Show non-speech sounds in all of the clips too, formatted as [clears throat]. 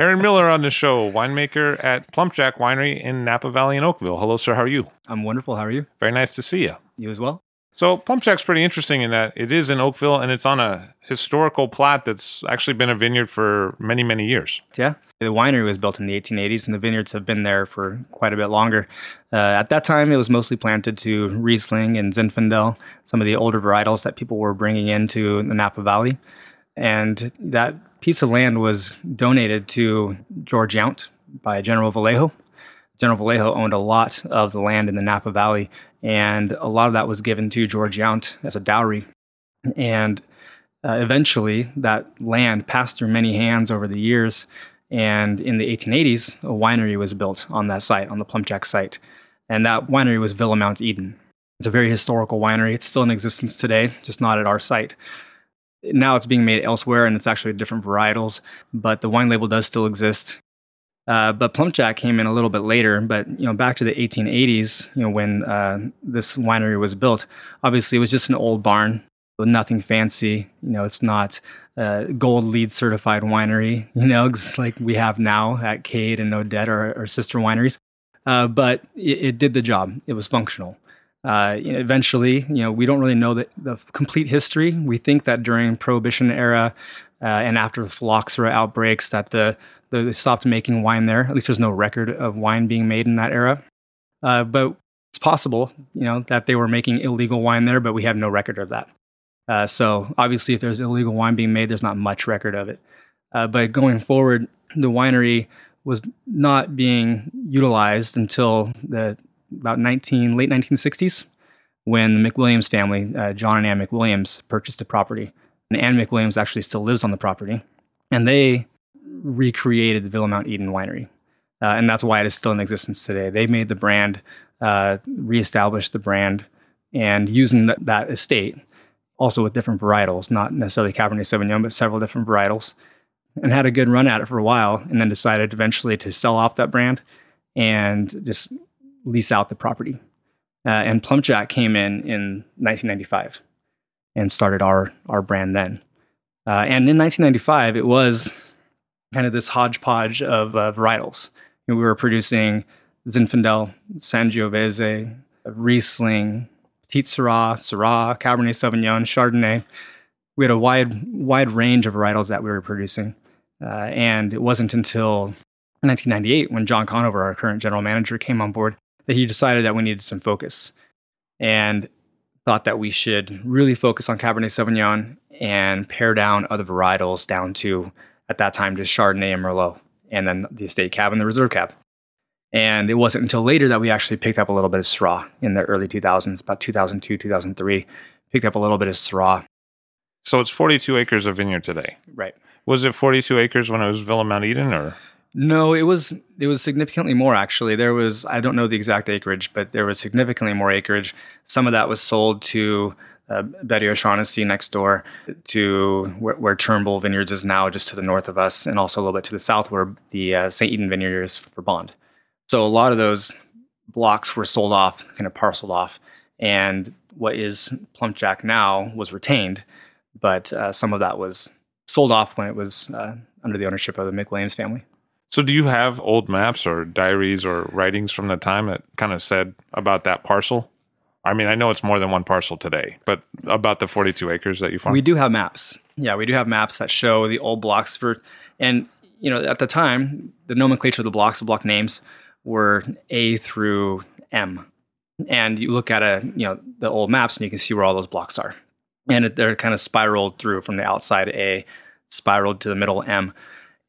Aaron Miller on the show, winemaker at Plumpjack Winery in Napa Valley in Oakville. Hello, sir. How are you? I'm wonderful. How are you? Very nice to see you. You as well. So, Plumpjack's pretty interesting in that it is in Oakville and it's on a historical plat that's actually been a vineyard for many, many years. Yeah. The winery was built in the 1880s and the vineyards have been there for quite a bit longer. Uh, at that time, it was mostly planted to Riesling and Zinfandel, some of the older varietals that people were bringing into the Napa Valley. And that piece of land was donated to George Yount by General Vallejo. General Vallejo owned a lot of the land in the Napa Valley, and a lot of that was given to George Yount as a dowry. And uh, eventually, that land passed through many hands over the years. And in the 1880s, a winery was built on that site, on the Plumpjack site. And that winery was Villa Mount Eden. It's a very historical winery. It's still in existence today, just not at our site now it's being made elsewhere and it's actually different varietals, but the wine label does still exist. Uh, but Plumpjack came in a little bit later, but you know, back to the 1880s, you know, when uh, this winery was built, obviously it was just an old barn with nothing fancy. You know, it's not gold LEED certified winery, [laughs] you know, like we have now at Cade and Odette or, or sister wineries. Uh, but it, it, did the job. It was functional. Uh, eventually, you know, we don't really know the, the, complete history. We think that during Prohibition era uh, and after the phylloxera outbreaks, that the, the, they stopped making wine there. At least there's no record of wine being made in that era. Uh, but it's possible, you know, that they were making illegal wine there, but we have no record of that. Uh, so obviously, if there's illegal wine being made, there's not much record of it. Uh, but going forward, the winery was not being utilized until the about 19 late 1960s when the McWilliams family, uh, John and Ann McWilliams, purchased the property. And Ann McWilliams actually still lives on the property, and they recreated the Villa Mount Eden winery, uh, and that's why it is still in existence today. They made the brand, uh, reestablished the brand, and using th- that estate, also with different varietals, not necessarily Cabernet Sauvignon, but several different varietals, and had a good run at it for a while, and then decided eventually to sell off that brand and just lease out the property. Uh, and Plumpjack came in in 1995 and started our our brand then. Uh, and in 1995, it was kind of this hodgepodge of uh, varietals. we were producing Zinfandel, Sangiovese, Riesling, Petite Sirah, Syrah, Cabernet Sauvignon, Chardonnay. We had a wide wide range of varietals that we were producing, uh, and it wasn't until 1998 when John Conover, our current general manager, came on board that he decided that we needed some focus and thought that we should really focus on Cabernet Sauvignon and pare down other varietals down to, at that time, just Chardonnay and Merlot, and then the estate cab and the reserve cab. And it wasn't until later that we actually picked up a little bit of Syrah in the early 2000s, about 2002, 2003. Picked up a little bit of Syrah. So it's 42 acres of vineyard today. Right. Was it 42 acres when it was Villa Mount Eden or? No, it was it was significantly more actually. There was I don't know the exact acreage, but there was significantly more acreage. Some of that was sold to uh, Betty O'Shaughnessy next door to where, where, Turnbull Vineyards is now, just to the north of us, and also a little bit to the south where the uh, St. Eden Vineyard is for Bond. So a lot of those blocks were sold off, kind of parceled off, and what is Plump Jack now was retained, but uh, some of that was sold off when it was uh, under the ownership of the McWilliams family. So, do you have old maps or diaries or writings from the time that kind of said about that parcel? I mean, I know it's more than one parcel today, but about the 42 acres that you farm? We do have maps. Yeah, we do have maps that show the old blocks for, and you know, at the time, the nomenclature of the blocks, the block names were A through M. And you look at a, you know, the old maps and you can see where all those blocks are. And they're kind of spiraled through from the outside A, spiraled to the middle M.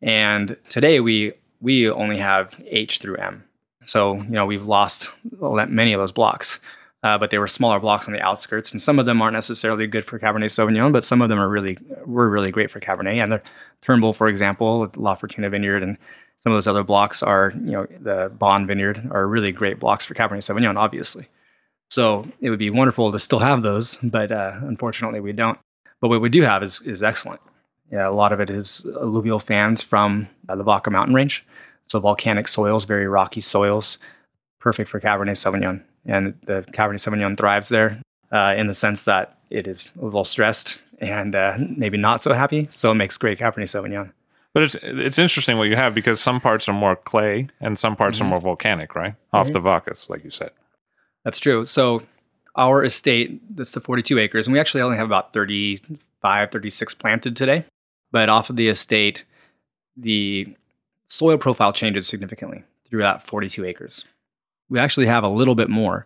And today we we only have H through M. So, you know, we've lost many of those blocks. Uh, but they were smaller blocks on the outskirts, and some of them aren't necessarily good for Cabernet Sauvignon, but some of them are really were really great for Cabernet. And they're Turnbull, for example, La Fortuna Vineyard, and some of those other blocks are, you know, the Bond Vineyard are really great blocks for Cabernet Sauvignon, obviously. So it would be wonderful to still have those, but uh, unfortunately we don't. But what we do have is is excellent. Yeah, a lot of it is alluvial fans from uh, the Vaca mountain range. So volcanic soils, very rocky soils, perfect for Cabernet Sauvignon and the Cabernet Sauvignon thrives there uh, in the sense that it is a little stressed and uh, maybe not so happy. So it makes great Cabernet Sauvignon. But it's it's interesting what you have because some parts are more clay and some parts mm-hmm. are more volcanic, right? Off mm-hmm. the Vacas, like you said. That's true. So our estate, that's the 42 acres, and we actually only have about 35, 36 planted today. But off of the estate, the soil profile changes significantly through that 42 acres we actually have a little bit more,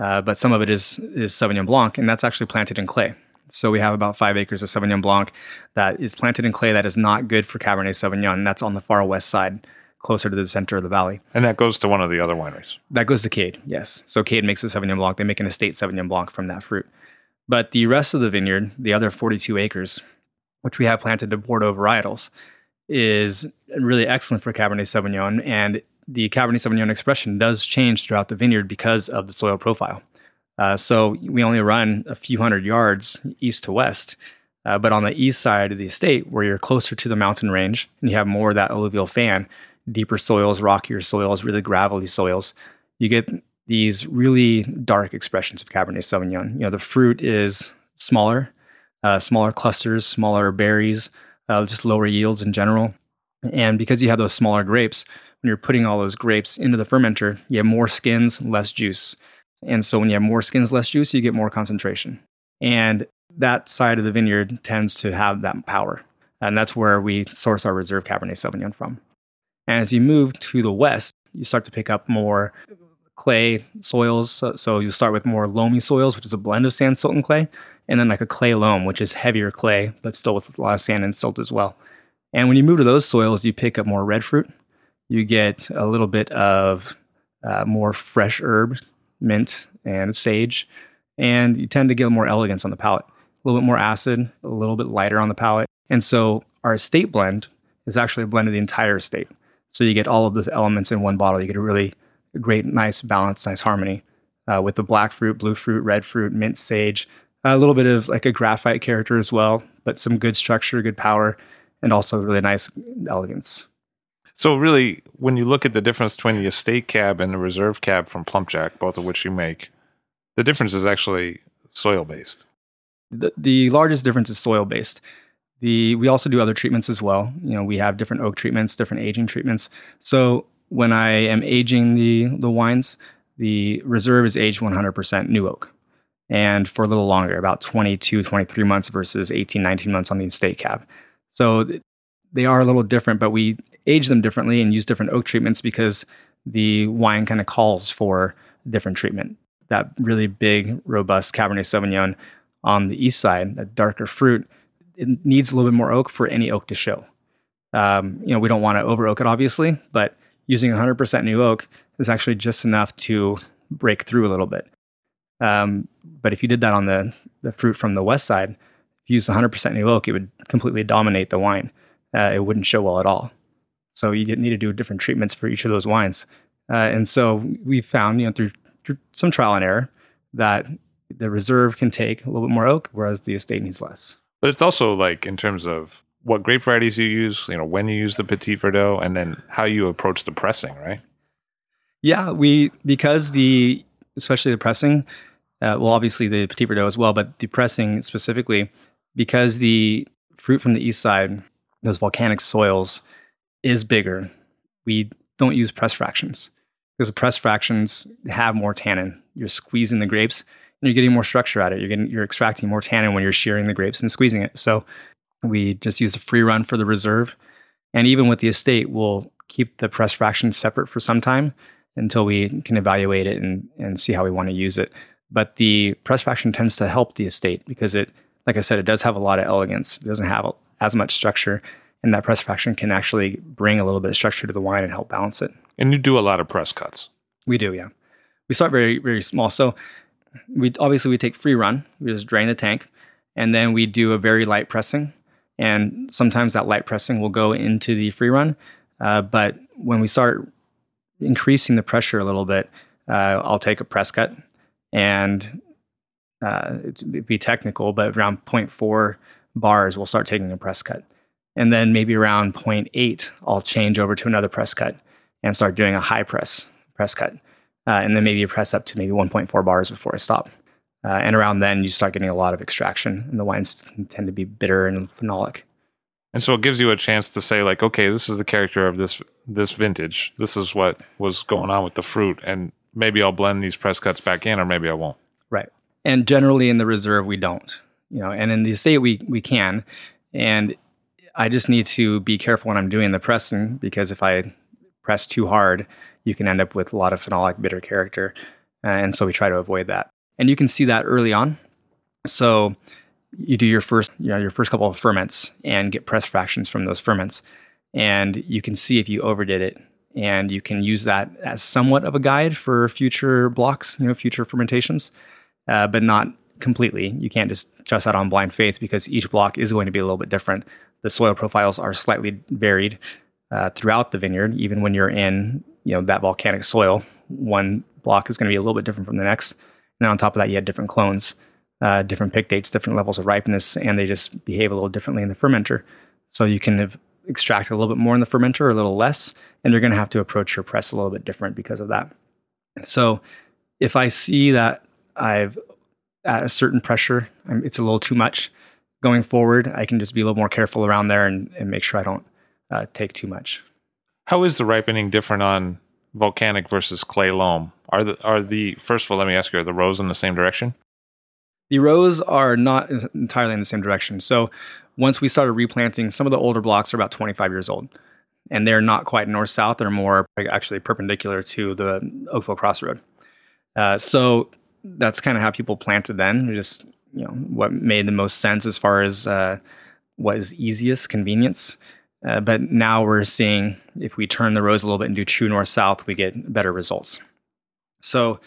uh, but some of it is is Sauvignon Blanc, and that's actually planted in clay. So we have about five acres of Sauvignon Blanc that is planted in clay that is not good for Cabernet Sauvignon. That's on the far west side, closer to the center of the valley. And that goes to one of the other wineries. That goes to Cade, yes. So Cade makes a Sauvignon Blanc. They make an estate Sauvignon Blanc from that fruit. But the rest of the vineyard, the other 42 acres, which we have planted to Bordeaux varietals, is really excellent for Cabernet Sauvignon. And the Cabernet Sauvignon expression does change throughout the vineyard because of the soil profile. Uh, so we only run a few hundred yards east to west. Uh, but on the east side of the estate, where you're closer to the mountain range and you have more of that alluvial fan, deeper soils, rockier soils, really gravelly soils, you get these really dark expressions of Cabernet Sauvignon. You know, the fruit is smaller, uh, smaller clusters, smaller berries, uh, just lower yields in general. And because you have those smaller grapes, when you're putting all those grapes into the fermenter, you have more skins, less juice. And so when you have more skins, less juice, you get more concentration. And that side of the vineyard tends to have that power. And that's where we source our reserve Cabernet Sauvignon from. And as you move to the west, you start to pick up more clay soils. So, so you start with more loamy soils, which is a blend of sand, silt, and clay, and then like a clay loam, which is heavier clay, but still with a lot of sand and silt as well. And when you move to those soils, you pick up more red fruit, you get a little bit of uh, more fresh herb, mint and sage, and you tend to get more elegance on the palate. A little bit more acid, a little bit lighter on the palate. And so our estate blend is actually a blend of the entire estate. So you get all of those elements in one bottle. You get a really great, nice balance, nice harmony uh, with the black fruit, blue fruit, red fruit, mint, sage, a little bit of like a graphite character as well, but some good structure, good power, and also really nice elegance. So really, when you look at the difference between the estate cab and the reserve cab from Plumpjack, both of which you make, the difference is actually soil based. The, the largest difference is soil based. The we also do other treatments as well. You know, we have different oak treatments, different aging treatments. So when I am aging the the wines, the reserve is aged 100% new oak and for a little longer, about 22, 23 months versus 18, 19 months on the estate cab. So they are a little different, but we age them differently and use different oak treatments because the wine kind of calls for different treatment. That really big, robust Cabernet Sauvignon on the east side, that darker fruit, it needs a little bit more oak for any oak to show. Um, you know, we don't want to over oak it, obviously, but using 100% new oak is actually just enough to break through a little bit. Um, but if you did that on the, the fruit from the west side, if you use 100% new oak, it would completely dominate the wine. Uh, it wouldn't show well at all. So you need to do different treatments for each of those wines. Uh, and so we found, you know, through, through, some trial and error, that the reserve can take a little bit more oak, whereas the estate needs less. But it's also like in terms of what grape varieties you use, you know, when you use the Petit Verdot, and then how you approach the pressing, right? Yeah, we because the especially the pressing, Uh, well, obviously the Petit Verdot as well, but the pressing specifically, because the fruit from the east side, those volcanic soils, is bigger. We don't use press fractions because the press fractions have more tannin. You're squeezing the grapes and you're getting more structure out of it. You're getting you're extracting more tannin when you're shearing the grapes and squeezing it. So we just use a free run for the reserve. And even with the estate, we'll keep the press fractions separate for some time until we can evaluate it and, and see how we want to use it. But the press fraction tends to help the estate because it, like I said, it does have a lot of elegance. It doesn't have as much structure. And that press fraction can actually bring a little bit of structure to the wine and help balance it. And you do a lot of press cuts. We do, yeah. We start very, very small. So we obviously we take free run. We just drain the tank, and then we do a very light pressing. And sometimes that light pressing will go into the free run. Uh, but when we start increasing the pressure a little bit, uh, I'll take a press cut and uh, be technical, but around 0.4 bars, we'll start taking a press cut. And then maybe around 0.8, I'll change over to another press cut and start doing a high press press cut. Uh, and then maybe press up to maybe 1.4 bars before I stop. Uh, and around then, you start getting a lot of extraction, and the wines tend to be bitter and phenolic. And so it gives you a chance to say, like, okay, this is the character of this this vintage. This is what was going on with the fruit, and maybe I'll blend these press cuts back in, or maybe I won't. Right. And generally in the reserve, we don't. You know, and in the estate, we we can. And I just need to be careful when I'm doing the pressing because if I press too hard, you can end up with a lot of phenolic bitter character. Uh, and so we try to avoid that. And you can see that early on. So you do your first, you know, your first couple of ferments and get press fractions from those ferments. And you can see if you overdid it. And you can use that as somewhat of a guide for future blocks, you know, future fermentations, uh, but not completely. You can't just trust that on blind faith because each block is going to be a little bit different. The soil profiles are slightly varied uh, throughout the vineyard, even when you're in you know that volcanic soil. One block is going to be a little bit different from the next. And on top of that, you had different clones, uh, different pick dates, different levels of ripeness, and they just behave a little differently in the fermenter. So you can have extract a little bit more in the fermenter or a little less, and you're going to have to approach your press a little bit different because of that. So if I see that I've at a certain pressure, it's a little too much going forward, I can just be a little more careful around there and, and make sure I don't uh, take too much. How is the ripening different on volcanic versus clay loam? Are the are the first of all, let me ask you, are the rows in the same direction? The rows are not entirely in the same direction. So once we started replanting, some of the older blocks are about 25 years old, and they're not quite north south. They're more actually perpendicular to the Oakville Crossroad. Uh, so that's kind of how people planted then. Just you know what made the most sense as far as uh, what is easiest convenience. Uh, but now we're seeing if we turn the rows a little bit and do true north south, we get better results. So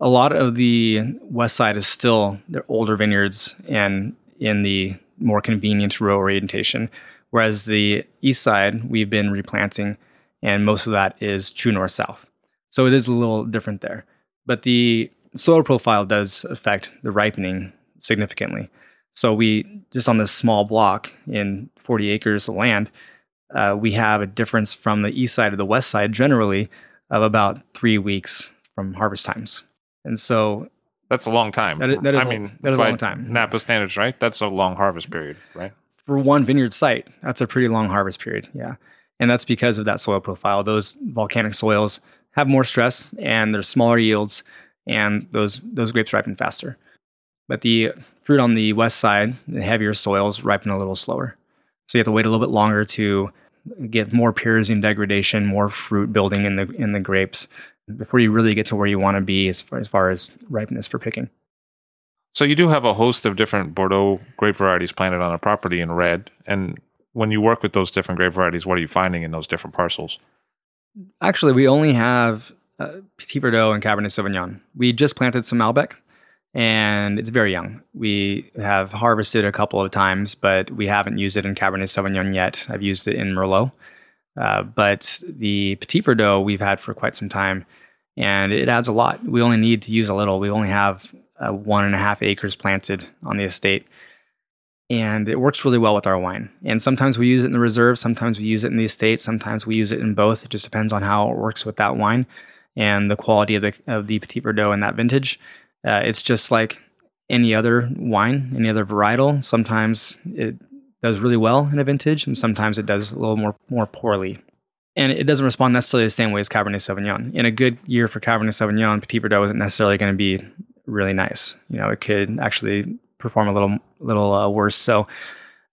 a lot of the west side is still the older vineyards and in the more convenient row orientation, whereas the east side we've been replanting, and most of that is true north south. So it is a little different there. But the soil profile does affect the ripening significantly. So we just on this small block in 40 acres of land, uh, we have a difference from the east side to the west side generally of about three weeks from harvest times. And so that's a long time. That is, that is I mean, that is a long time. Napa standards, right? That's a long harvest period, right? For one vineyard site, that's a pretty long harvest period. Yeah. And that's because of that soil profile. Those volcanic soils have more stress and there's smaller yields and those those grapes ripen faster. But the fruit on the west side, the heavier soils ripen a little slower. So you have to wait a little bit longer to get more pyrazine degradation, more fruit building in the in the grapes before you really get to where you want to be as far, as far as ripeness for picking. So you do have a host of different Bordeaux grape varieties planted on a property in red, and when you work with those different grape varieties, what are you finding in those different parcels? Actually, we only have uh, Petit Verdot and Cabernet Sauvignon. We just planted some Malbec, and it's very young. We have harvested a couple of times, but we haven't used it in Cabernet Sauvignon yet. I've used it in Merlot. Uh, but the Petit Verdot we've had for quite some time, and it adds a lot. We only need to use a little. We only have uh, one and a half acres planted on the estate, and it works really well with our wine. And sometimes we use it in the reserve, sometimes we use it in the estate, sometimes we use it in both. It just depends on how it works with that wine and the quality of the of the Petit Verdot in that vintage. Uh, it's just like any other wine, any other varietal. Sometimes it does really well in a vintage, and sometimes it does a little more more poorly. And it doesn't respond necessarily the same way as Cabernet Sauvignon. In a good year for Cabernet Sauvignon, Petit Verdot isn't necessarily going to be really nice. You know, it could actually perform a little little uh, worse. So,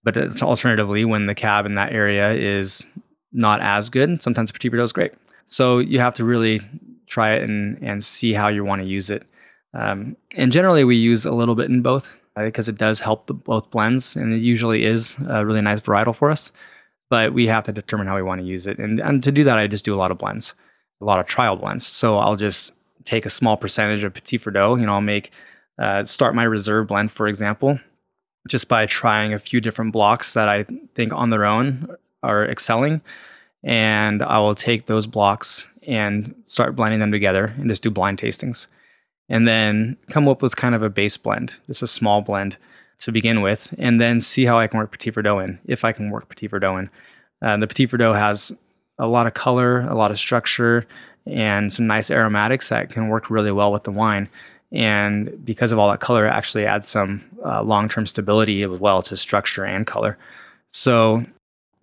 but alternatively when the cab in that area is not as good, sometimes Petit Verdot is great. So you have to really try it and and see how you want to use it. Um, and generally, we use a little bit in both because uh, it does help the, both blends, and it usually is a really nice varietal for us. But we have to determine how we want to use it, and and to do that, I just do a lot of blends, a lot of trial blends. So I'll just take a small percentage of Petit Verdot. You know, I'll make uh, start my reserve blend, for example, just by trying a few different blocks that I think on their own are excelling, and I will take those blocks and start blending them together and just do blind tastings and then come up with kind of a base blend, just a small blend to begin with, and then see how I can work Petit Verdot in, if I can work Petit Verdot in. Uh, the Petit Verdot has a lot of color, a lot of structure, and some nice aromatics that can work really well with the wine. And because of all that color, it actually adds some uh, long term stability as well to structure and color. So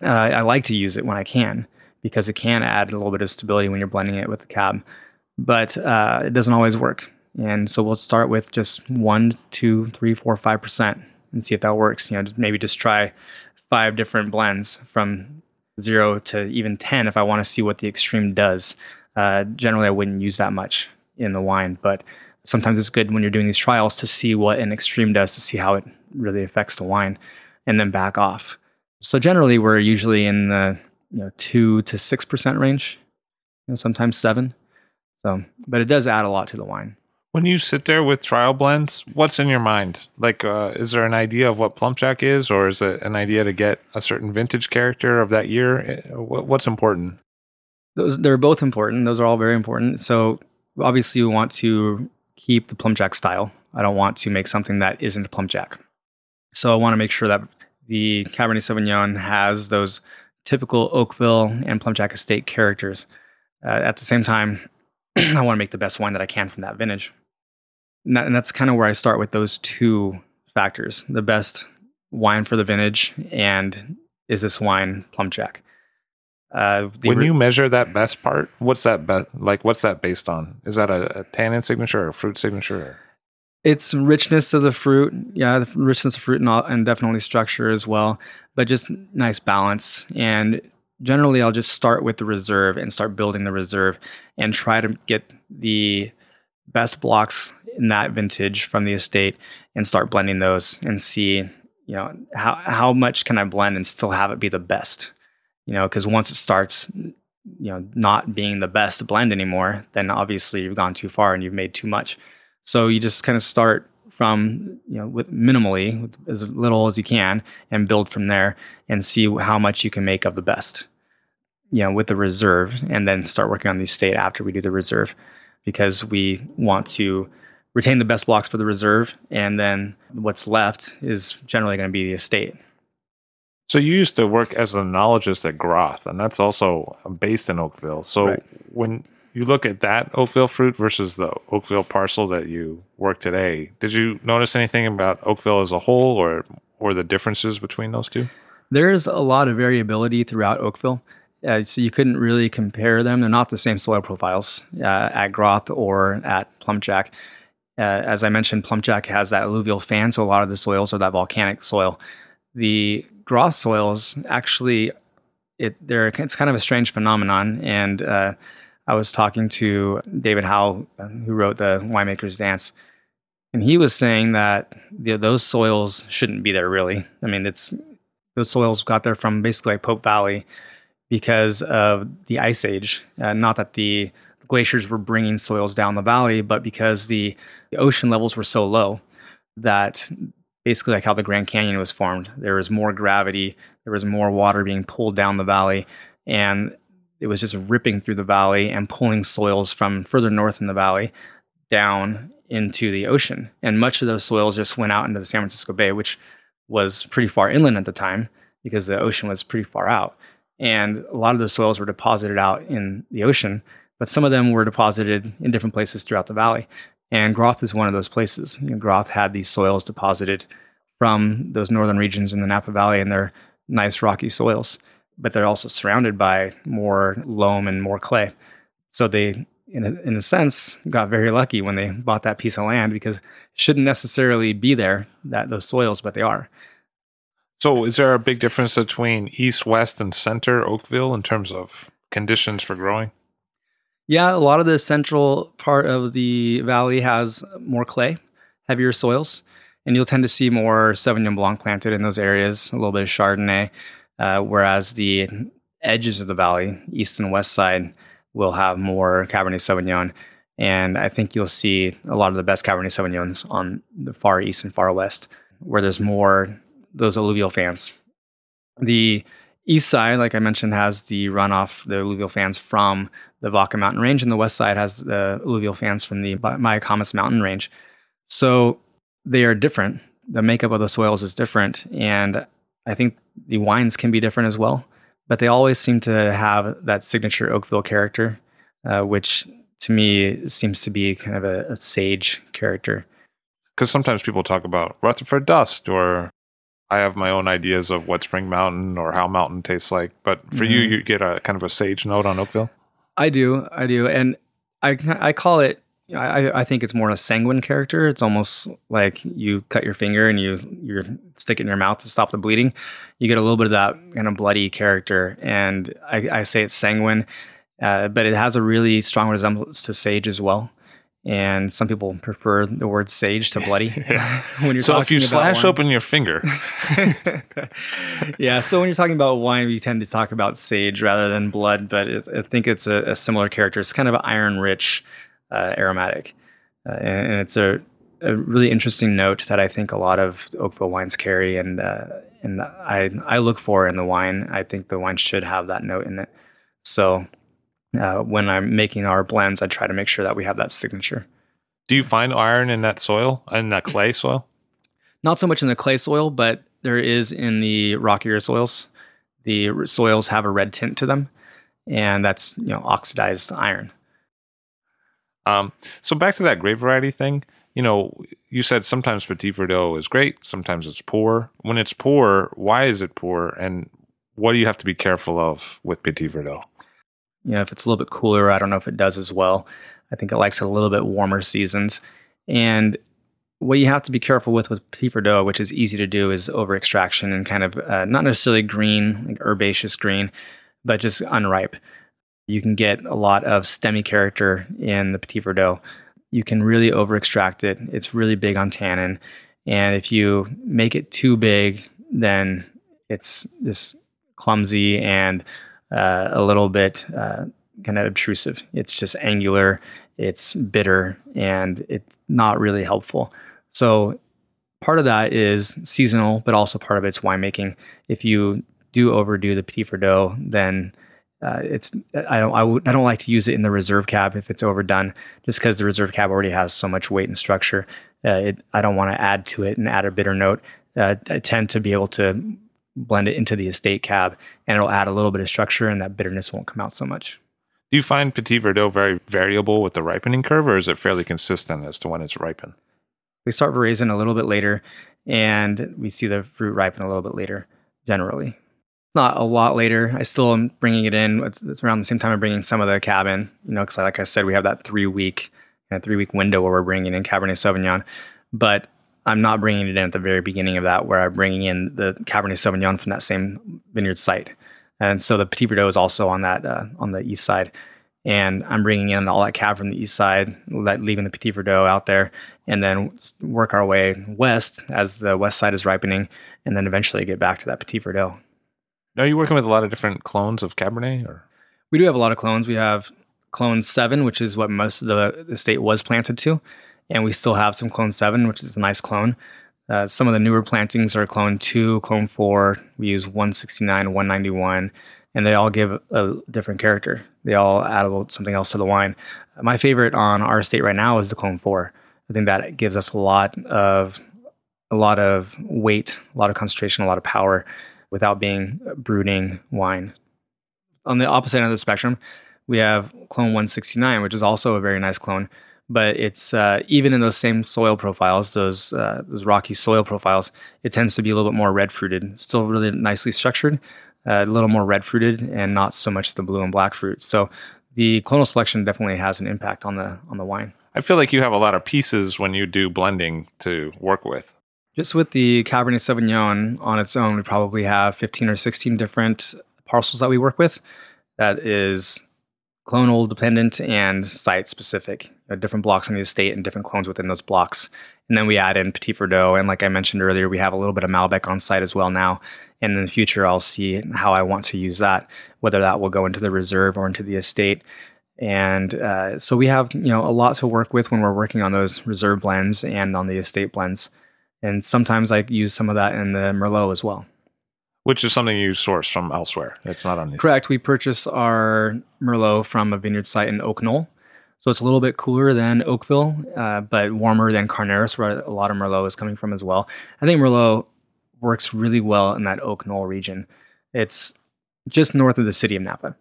uh, I like to use it when I can because it can add a little bit of stability when you're blending it with the cab. But uh, it doesn't always work. And so we'll start with just one, two, three, four, five percent and see if that works. You know, maybe just try five different blends from zero to even 10 if I want to see what the extreme does. Uh, generally, I wouldn't use that much in the wine, but sometimes it's good when you're doing these trials to see what an extreme does to see how it really affects the wine and then back off. So generally, we're usually in the you know, two to six percent range, you know, sometimes seven. So, but it does add a lot to the wine. When you sit there with trial blends, what's in your mind? Like, uh, is there an idea of what Plumpjack is, or is it an idea to get a certain vintage character of that year? Eh, what's important? Those they're both important. Those are all very important. So obviously, we want to keep the Plumpjack style. I don't want to make something that isn't Plumpjack. So I want to make sure that the Cabernet Sauvignon has those typical Oakville and Plumpjack Estate characters. Uh, at the same time, [clears throat] I want to make the best wine that I can from that vintage and, that, and that's kind of where I start with those two factors: the best wine for the vintage, and is this wine Plumpjack? Uh, when re- you measure that best part, what's that be- like? What's that based on? Is that a, a tannin signature or a fruit signature? It's richness of the fruit, yeah, the richness of fruit and, all, and definitely structure as well, but just nice balance. And generally, I'll just start with the reserve and start building the reserve and try to get the best blocks in that vintage from the estate and start blending those and see, you know, how how much can I blend and still have it be the best? You know, because once it starts, you know, not being the best blend anymore, then obviously you've gone too far and you've made too much. So you just kind of start from you know with minimally with as little as you can and build from there and see how much you can make of the best you know with the reserve and then start working on the estate after we do the reserve because we want to retain the best blocks for the reserve, and then what's left is generally going to be the estate. So you used to work as an enologist at Groth, and that's also based in Oakville. So right. when you look at that Oakville fruit versus the Oakville parcel that you work today, did you notice anything about Oakville as a whole, or or the differences between those two? There's a lot of variability throughout Oakville. Uh, so you couldn't really compare them. They're not the same soil profiles uh, at Groth or at Plumpjack. Uh, as I mentioned, Plumpjack has that alluvial fan, so a lot of the soils are that volcanic soil. The Groth soils actually, it they're it's kind of a strange phenomenon. And uh, I was talking to David Howell, uh, who wrote the Winemaker's Dance, and he was saying that the, those soils shouldn't be there. Really, I mean, it's those soils got there from basically like Pope Valley because of the ice age. Uh, not that the glaciers were bringing soils down the valley, but because the the ocean levels were so low that basically like how the Grand Canyon was formed. There was more gravity, there was more water being pulled down the valley, and it was just ripping through the valley and pulling soils from further north in the valley down into the ocean. And much of those soils just went out into the San Francisco Bay, which was pretty far inland at the time because the ocean was pretty far out. And a lot of the soils were deposited out in the ocean, but some of them were deposited in different places throughout the valley. And Groth is one of those places. You know, Groth had these soils deposited from those northern regions in the Napa Valley, and they're nice rocky soils, but they're also surrounded by more loam and more clay. So they, in a, in a sense, got very lucky when they bought that piece of land because it shouldn't necessarily be there, that those soils, but they are. So, is there a big difference between east, west, and center Oakville in terms of conditions for growing? Yeah, a lot of the central part of the valley has more clay, heavier soils, and you'll tend to see more Sauvignon Blanc planted in those areas, a little bit of Chardonnay, uh, whereas the edges of the valley, east and west side, will have more Cabernet Sauvignon. And I think you'll see a lot of the best Cabernet Sauvignons on the far east and far west, where there's more those alluvial fans. The east side, like I mentioned, has the runoff, the alluvial fans from the Vaca Mountain Range, and the west side has the alluvial fans from the Mayacamas Mountain Range. So they are different. The makeup of the soils is different, and I think the wines can be different as well. But they always seem to have that signature Oakville character, uh, which to me seems to be kind of a, a sage character. Because sometimes people talk about Rutherford Dust or I have my own ideas of what Spring Mountain or Howell Mountain tastes like, but for mm-hmm. you, you get a kind of a sage note on Oakville. I do, I do, and I I call it. I I think it's more a sanguine character. It's almost like you cut your finger and you you stick it in your mouth to stop the bleeding. You get a little bit of that kind of bloody character, and I, I say it's sanguine, uh, but it has a really strong resemblance to sage as well and some people prefer the word sage to bloody. [laughs] [laughs] when you're so if you slash wine. open your finger, [laughs] yeah. So when you're talking about wine, we tend to talk about sage rather than blood, but it, I think it's a, a, similar character. It's kind of iron rich uh, aromatic, uh, and, and, it's a, a, really interesting note that I think a lot of Oakville wines carry, and uh, and I I look for in the wine. I think the wine should have that note in it. So uh, when I'm making our blends, I try to make sure that we have that signature. Do you find iron in that soil, in that clay [clears throat] soil? Not so much in the clay soil, but there is in the rockier soils. The soils have a red tint to them, and that's you know oxidized iron. Um, so back to that grape variety thing. You know, you said sometimes Petit Verdot is great, sometimes it's poor. When it's poor, why is it poor, and what do you have to be careful of with Petit Verdot? You know, if it's a little bit cooler, I don't know if it does as well. I think it likes a little bit warmer seasons. And what you have to be careful with with Petit Verdot, which is easy to do, is over extraction and kind of uh, not necessarily green, like herbaceous green, but just unripe. You can get a lot of stemmy character in the Petit Verdot. You can really over extract it. It's really big on tannin. And if you make it too big, then it's just clumsy and uh, a little bit uh, kind of obtrusive. It's just angular, it's bitter, and it's not really helpful. So part of that is seasonal, but also part of it's winemaking. If you do overdo the Petit Verdot, then uh, it's I don't I w- I don't like to use it in the reserve cab if it's overdone, just because the reserve cab already has so much weight and structure. Uh, it, I don't want to add to it and add a bitter note. Uh, I tend to be able to blend it into the estate cab and it'll add a little bit of structure and that bitterness won't come out so much. Do you find Petit Verdot very variable with the ripening curve or is it fairly consistent as to when it's ripened? We start raising a little bit later and we see the fruit ripen a little bit later generally. Not a lot later. I still am bringing it in. It's, it's around the same time I'm bringing some of the cab in, you know, because like I said, we have that three week, you know, three week window where we're bringing in Cabernet Sauvignon. But I'm not bringing it in at the very beginning of that, where I'm bringing in the Cabernet Sauvignon from that same vineyard site. And so the Petit Verdot is also on that uh, on the east side, and I'm bringing in all that cab from the east side, leaving the Petit Verdot out there, and then work our way west as the west side is ripening, and then eventually get back to that Petit Verdot. Are you working with a lot of different clones of Cabernet, or we do have a lot of clones. We have clone seven, which is what most of the estate was planted to and we still have some clone 7 which is a nice clone. Uh, some of the newer plantings are clone 2 clone 4 we use 169 191 and they all give a different character. They all add a little something else to the wine. My favorite on our estate right now is the clone 4 i think that gives us a lot of a lot of weight a lot of concentration a lot of power without being brooding wine. On the opposite end of the spectrum we have clone 169 which is also a very nice clone but it's uh, even in those same soil profiles, those uh, those rocky soil profiles, it tends to be a little bit more red fruited. Still really nicely structured, uh, a little more red fruited, and not so much the blue and black fruits. So the clonal selection definitely has an impact on the on the wine. I feel like you have a lot of pieces when you do blending to work with. Just with the Cabernet Sauvignon on its own, we probably have 15 or 16 different parcels that we work with. That is clonal dependent and site specific. Different blocks on the estate and different clones within those blocks. And then we add in Petit Verdot. And like I mentioned earlier, we have a little bit of Malbec on site as well now. And in the future, I'll see how I want to use that, whether that will go into the reserve or into the estate. And uh, so we have you know a lot to work with when we're working on those reserve blends and on the estate blends. And sometimes I use some of that in the Merlot as well which is something you source from elsewhere. It's not on these. Correct. We purchase our Merlot from a vineyard site in Oak Knoll. So it's a little bit cooler than Oakville, uh, but warmer than Carneros, where a lot of Merlot is coming from as well. I think Merlot works really well in that Oak Knoll region. It's just north of the city of Napa,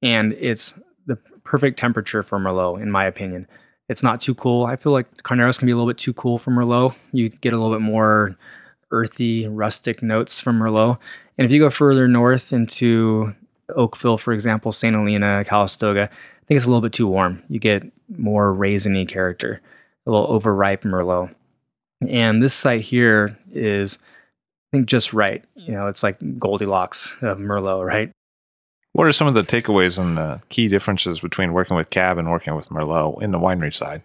and it's the perfect temperature for Merlot, in my opinion. It's not too cool. I feel like Carneros can be a little bit too cool for Merlot. You get a little bit more earthy, rustic notes from Merlot. And if you go further north into Oakville, for example, St. Helena, Calistoga, think it's a little bit too warm. You get more raisiny character, a little overripe Merlot. And this site here is, I think, just right. You know, it's like Goldilocks of Merlot, right? What are some of the takeaways and the key differences between working with Cab and working with Merlot in the winery side?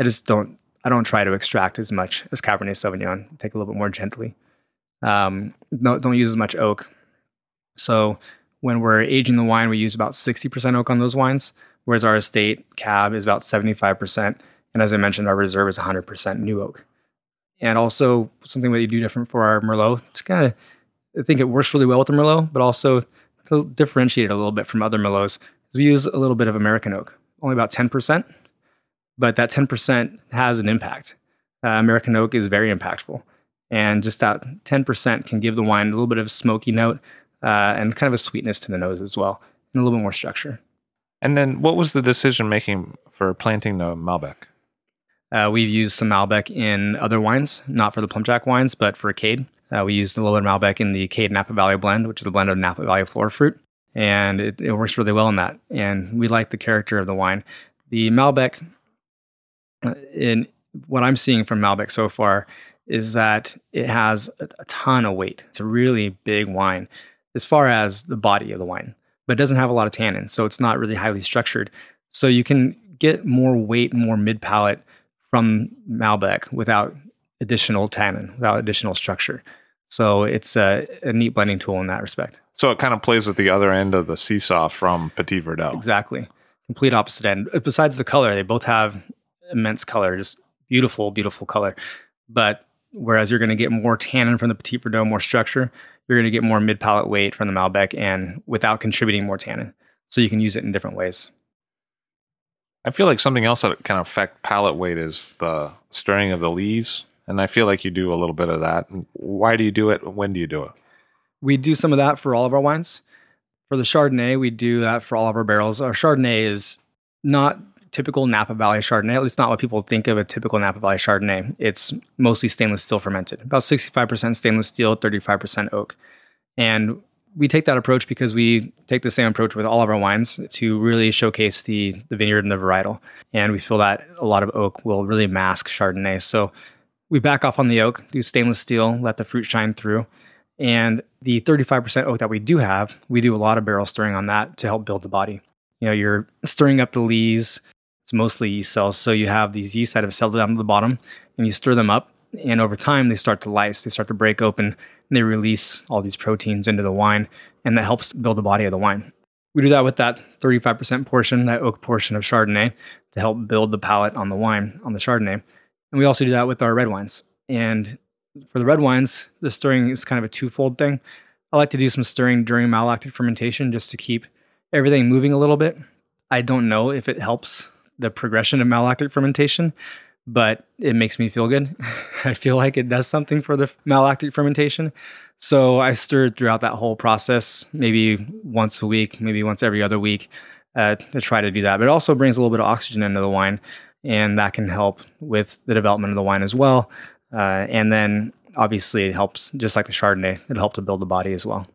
I just don't. I don't try to extract as much as Cabernet Sauvignon. Take a little bit more gently. Um, no, don't use as much oak. So when we're aging the wine, we use about 60% oak on those wines, whereas our estate cab is about 75%. And as I mentioned, our reserve is 100% new oak. And also something that you do different for our Merlot, it's kind of, I think it works really well with the Merlot, but also to differentiate it a little bit from other Merlots, we use a little bit of American oak, only about 10%, but that 10% has an impact. Uh, American oak is very impactful and just that 10% can give the wine a little bit of smoky note uh, and kind of a sweetness to the nose as well, and a little bit more structure. And then, what was the decision making for planting the Malbec? Uh, we've used some Malbec in other wines, not for the Plumpjack wines, but for Cade. Uh, we used a little bit of Malbec in the Cade Napa Valley blend, which is a blend of Napa Valley flora fruit, and it, it works really well in that. And we like the character of the wine. The Malbec, in what I'm seeing from Malbec so far, is that it has a ton of weight. It's a really big wine as far as the body of the wine, but it doesn't have a lot of tannin, so it's not really highly structured. So you can get more weight, more mid palate from Malbec without additional tannin, without additional structure. So it's a, a, neat blending tool in that respect. So it kind of plays at the other end of the seesaw from Petit Verdot. Exactly. Complete opposite end. Uh, besides the color, they both have immense color, just beautiful, beautiful color. But Whereas you're going to get more tannin from the Petit Verdot, more structure. You're going to get more mid palate weight from the Malbec, and without contributing more tannin. So you can use it in different ways. I feel like something else that can affect palate weight is the stirring of the lees, and I feel like you do a little bit of that. Why do you do it? When do you do it? We do some of that for all of our wines. For the Chardonnay, we do that for all of our barrels. Our Chardonnay is not typical Napa Valley Chardonnay. At least not what people think of a typical Napa Valley Chardonnay. It's mostly stainless steel fermented, about 65% stainless steel, 35% oak. And we take that approach because we take the same approach with all of our wines to really showcase the, the vineyard and the varietal. And we feel that a lot of oak will really mask Chardonnay. So we back off on the oak, do stainless steel, let the fruit shine through. And the 35% oak that we do have, we do a lot of barrel stirring on that to help build the body. You know, you're stirring up the lees, it's mostly yeast cells. So you have these yeast that have settled down to the bottom and you stir them up. And over time, they start to lyse, they start to break open, and they release all these proteins into the wine. And that helps build the body of the wine. We do that with that 35% portion, that oak portion of Chardonnay, to help build the palate on the wine, on the Chardonnay. And we also do that with our red wines. And for the red wines, the stirring is kind of a twofold thing. I like to do some stirring during malolactic fermentation just to keep everything moving a little bit. I don't know if it helps the progression of malolactic fermentation, but it makes me feel good. [laughs] I feel like it does something for the malolactic fermentation. So I stirred throughout that whole process, maybe once a week, maybe once every other week, uh, to try to do that. But it also brings a little bit of oxygen into the wine, and that can help with the development of the wine as well. Uh, and then obviously it helps, just like the Chardonnay, it helped to build the body as well.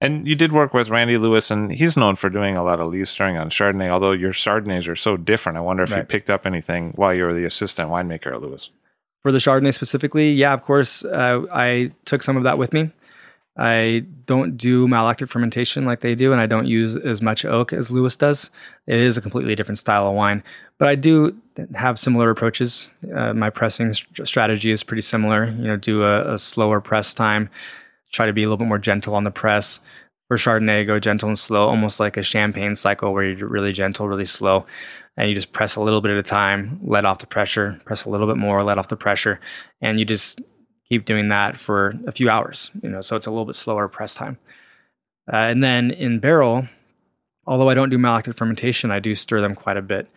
And you did work with Randy Lewis, and he's known for doing a lot of lees stirring on Chardonnay. Although your Chardonnays are so different, I wonder if right. you picked up anything while you were the assistant winemaker at Lewis. For the Chardonnay specifically, yeah, of course, uh, I took some of that with me. I don't do malolactic fermentation like they do, and I don't use as much oak as Lewis does. It is a completely different style of wine, but I do have similar approaches. Uh, my pressing st- strategy is pretty similar. You know, do a, a, slower press time, try to be a little bit more gentle on the press. For Chardonnay, go gentle and slow, almost like a champagne cycle where you're really gentle, really slow, and you just press a little bit at a time, let off the pressure, press a little bit more, let off the pressure, and you just keep doing that for a few hours, you know, so it's a little bit slower press time. Uh, and then in barrel, although I don't do malolactic fermentation, I do stir them quite a bit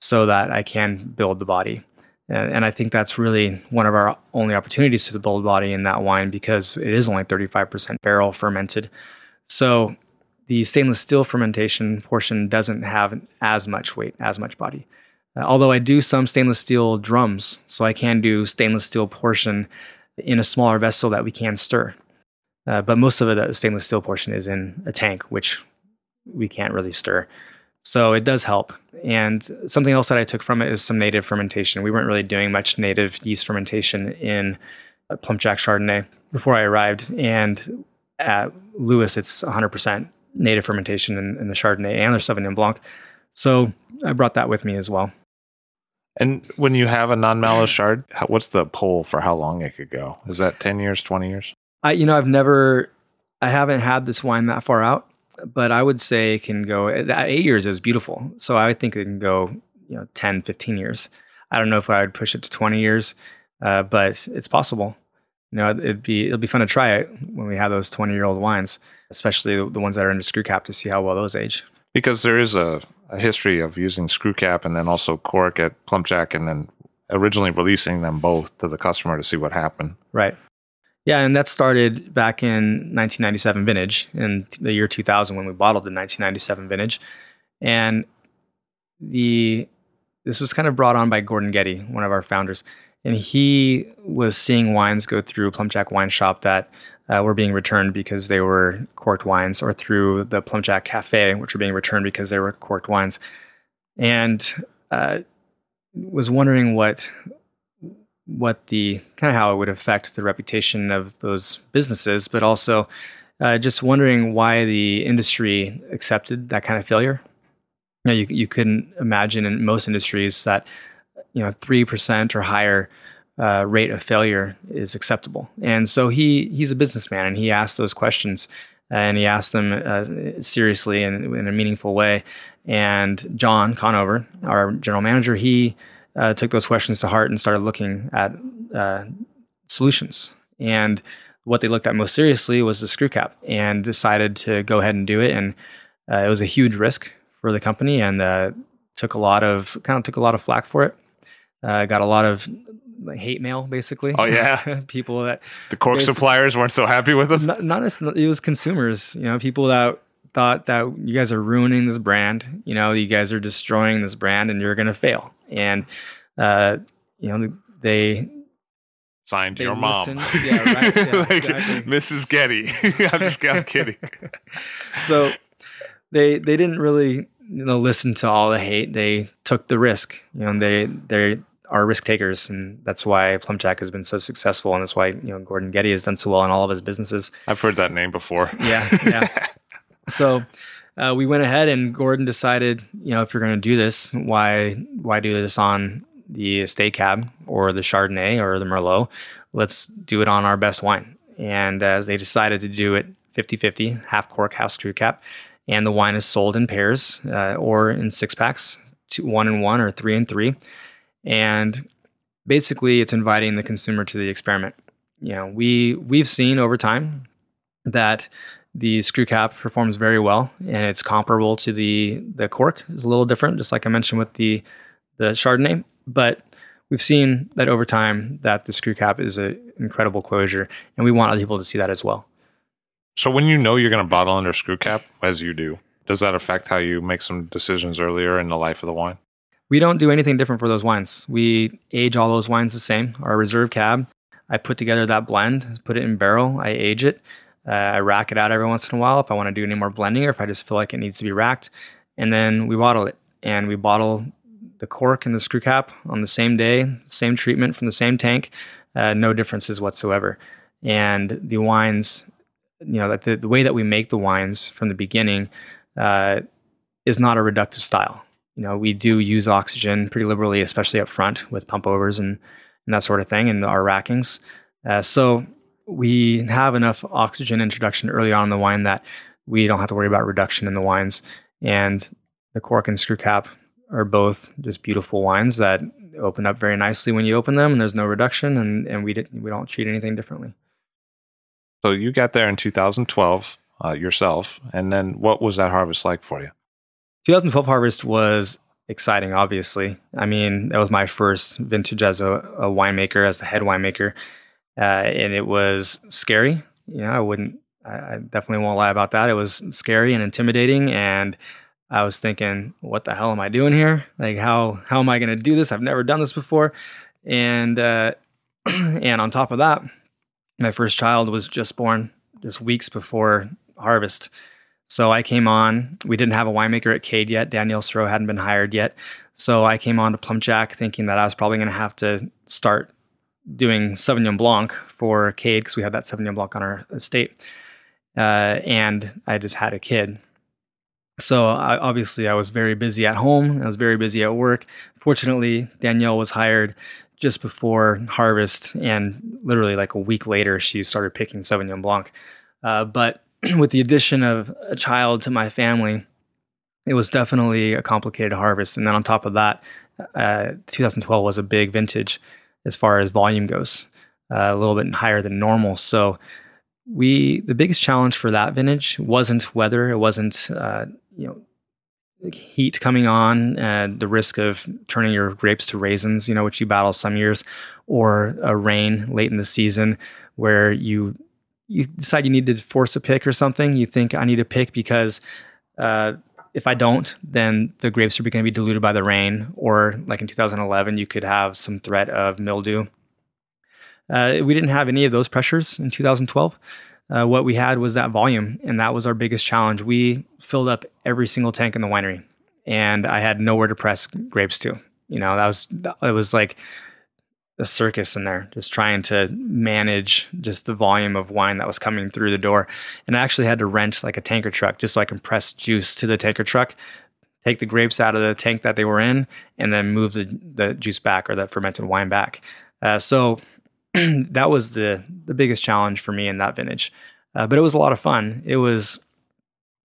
so that I can build the body. And, and I think that's really one of our only opportunities to the build body in that wine because it is only 35% barrel fermented. So the stainless steel fermentation portion doesn't have as much weight, as much body. Uh, although I do some stainless steel drums, so I can do stainless steel portion in a smaller vessel that we can stir. Uh, but most of the stainless steel portion is in a tank, which we can't really stir. So it does help. And something else that I took from it is some native fermentation. We weren't really doing much native yeast fermentation in uh, Plumpjack Chardonnay before I arrived. And at Lewis, it's 100% native fermentation in, in the Chardonnay and the Sauvignon Blanc. So I brought that with me as well. And when you have a non-malo shard, what's the poll for how long it could go? Is that 10 years, 20 years? I you know, I've never I haven't had this wine that far out, but I would say it can go at 8 years is beautiful. So I think it can go, you know, 10, 15 years. I don't know if I would push it to 20 years, uh, but it's possible. You know, it'd be it'll be fun to try it when we have those 20-year-old wines, especially the ones that are in the screw cap to see how well those age. Because there is a a history of using screw cap and then also cork at Plumpjack and then originally releasing them both to the customer to see what happened. Right. Yeah, and that started back in 1997 vintage in the year 2000 when we bottled the 1997 vintage. And the this was kind of brought on by Gordon Getty, one of our founders. And he was seeing wines go through Plumpjack Wine Shop that uh, were being returned because they were corked wines, or through the Plumpjack Cafe, which were being returned because they were corked wines, and uh, was wondering what what the kind of how it would affect the reputation of those businesses, but also uh, just wondering why the industry accepted that kind of failure. You, know, you, you couldn't imagine in most industries that you know three percent or higher uh, rate of failure is acceptable. And so he he's a businessman, and he asked those questions, and he asked them uh, seriously and in a meaningful way. And John Conover, our general manager, he uh, took those questions to heart and started looking at uh, solutions. And what they looked at most seriously was the screw cap, and decided to go ahead and do it. And uh, it was a huge risk for the company, and uh, took a lot of kind of took a lot of flack for it. got a lot of hate mail basically. Oh yeah, [laughs] people that the cork suppliers weren't so happy with them. Not, not as, it was consumers, you know, people that thought that you guys are ruining this brand. You know, you guys are destroying this brand, and you're going to fail. And uh, you know, they signed your mom. Yeah, right. Yeah, [laughs] like, exactly. Mrs. Getty. [laughs] I'm just I'm kidding. [laughs] so they they didn't really you know listen to all the hate. They took the risk. You know, they they are risk takers, and that's why Plumpjack has been so successful, and that's why you know Gordon Getty has done so well in all of his businesses. I've heard that name before. Yeah, yeah. so uh, we went ahead, and Gordon decided, you know, if you're going to do this, why why do this on the estate cab or the Chardonnay or the Merlot? Let's do it on our best wine. And uh, they decided to do it 50-50, half cork, half screw cap. And the wine is sold in pairs uh, or in six packs, two, one and one or three and three. And basically, it's inviting the consumer to the experiment. You know, we we've seen over time that the screw cap performs very well, and it's comparable to the the cork. It's a little different, just like I mentioned with the the Chardonnay, but we've seen that over time that the screw cap is an incredible closure, and we want other people to see that as well. So when you know you're going to bottle under screw cap, as you do, does that affect how you make some decisions earlier in the life of the wine? We don't do anything different for those wines. We age all those wines the same. Our reserve cab, I put together that blend, put it in barrel, I age it. Uh, I rack it out every once in a while if I want to do any more blending or if I just feel like it needs to be racked. And then we bottle it. And we bottle the cork and the screw cap on the same day, same treatment from the same tank, uh, no differences whatsoever. And the wines, you know, the, the way that we make the wines from the beginning uh, is not a reductive style. You know, we do use oxygen pretty liberally, especially up front with pump overs and, and that sort of thing, and our rackings. Uh, so we have enough oxygen introduction early on in the wine that we don't have to worry about reduction in the wines. And the cork and screw cap are both just beautiful wines that open up very nicely when you open them, and there's no reduction, and, and we didn't we don't treat anything differently. So you got there in 2012 uh, yourself, and then what was that harvest like for you? 2012 harvest was exciting. Obviously, I mean that was my first vintage as a, a winemaker, as the head winemaker, uh, and it was scary. You know, I wouldn't, I, I definitely won't lie about that. It was scary and intimidating, and I was thinking, what the hell am I doing here? Like, how how am I going to do this? I've never done this before, and uh, [clears throat] and on top of that, my first child was just born, just weeks before harvest. So I came on. We didn't have a winemaker at Cade yet. Danielle Cyrot hadn't been hired yet. So I came on to Plumpjack thinking that I was probably going to have to start doing Sauvignon Blanc for Cade because we had that Sauvignon Blanc on our estate. Uh, and I just had a kid. So I, obviously I was very busy at home. I was very busy at work. Fortunately, Danielle was hired just before harvest, and literally like a week later, she started picking Sauvignon Blanc. Uh, but [clears throat] with the addition of a child to my family, it was definitely a complicated harvest. And then on top of that, uh, 2012 was a big vintage as far as volume goes, uh, a little bit higher than normal. So we the biggest challenge for that vintage wasn't weather, it wasn't uh, you know heat coming on, and the risk of turning your grapes to raisins, you know, which you battle some years, or a rain late in the season where you you decide you need to force a pick or something. You think I need to pick because uh, if I don't, then the grapes are going to be diluted by the rain, or like in 2011, you could have some threat of mildew. Uh, we didn't have any of those pressures in 2012. Uh, what we had was that volume, and that was our biggest challenge. We filled up every single tank in the winery, and I had nowhere to press grapes to. You know, that was it was like a circus in there, just trying to manage just the volume of wine that was coming through the door. And I actually had to rent like a tanker truck just so I can press juice to the tanker truck, take the grapes out of the tank that they were in, and then move the, the juice back or the fermented wine back. Uh, so [clears throat] that was the the biggest challenge for me in that vintage. Uh, but it was a lot of fun. It was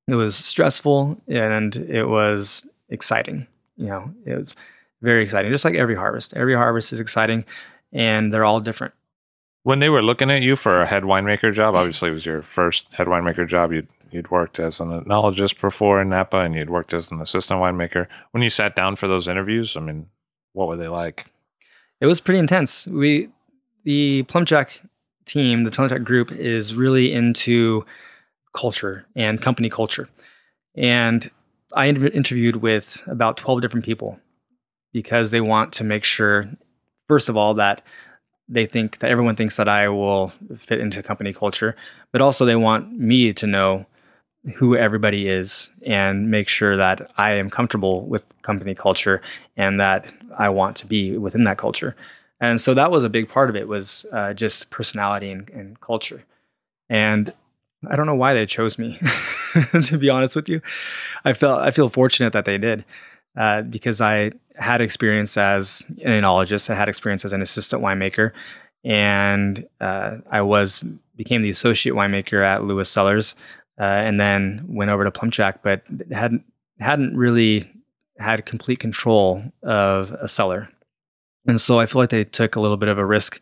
it was stressful and it was exciting. You know, it was very exciting. Just like every harvest, every harvest is exciting, and they're all different. When they were looking at you for a head winemaker job, mm-hmm. obviously it was your first head winemaker job. You'd you'd worked as an enologist before in Napa, and you'd worked as an assistant winemaker. When you sat down for those interviews, I mean, what were they like? It was pretty intense. We the Plumpjack team, the Plumpjack group, is really into culture and company culture, and I interviewed with about twelve different people because they want to make sure, first of all, that they think that everyone thinks that I will fit into company culture, but also they want me to know who everybody is and make sure that I am comfortable with company culture and that I want to be within that culture. And so that was a big part of it was uh, just personality and, and culture. And I don't know why they chose me, [laughs] to be honest with you. I felt I feel fortunate that they did uh, because I had experience as an enologist. I had experience as an assistant winemaker, and uh, I was became the associate winemaker at Lewis Cellars, uh, and then went over to Plumpjack, but hadn't hadn't really had complete control of a cellar, and so I feel like they took a little bit of a risk,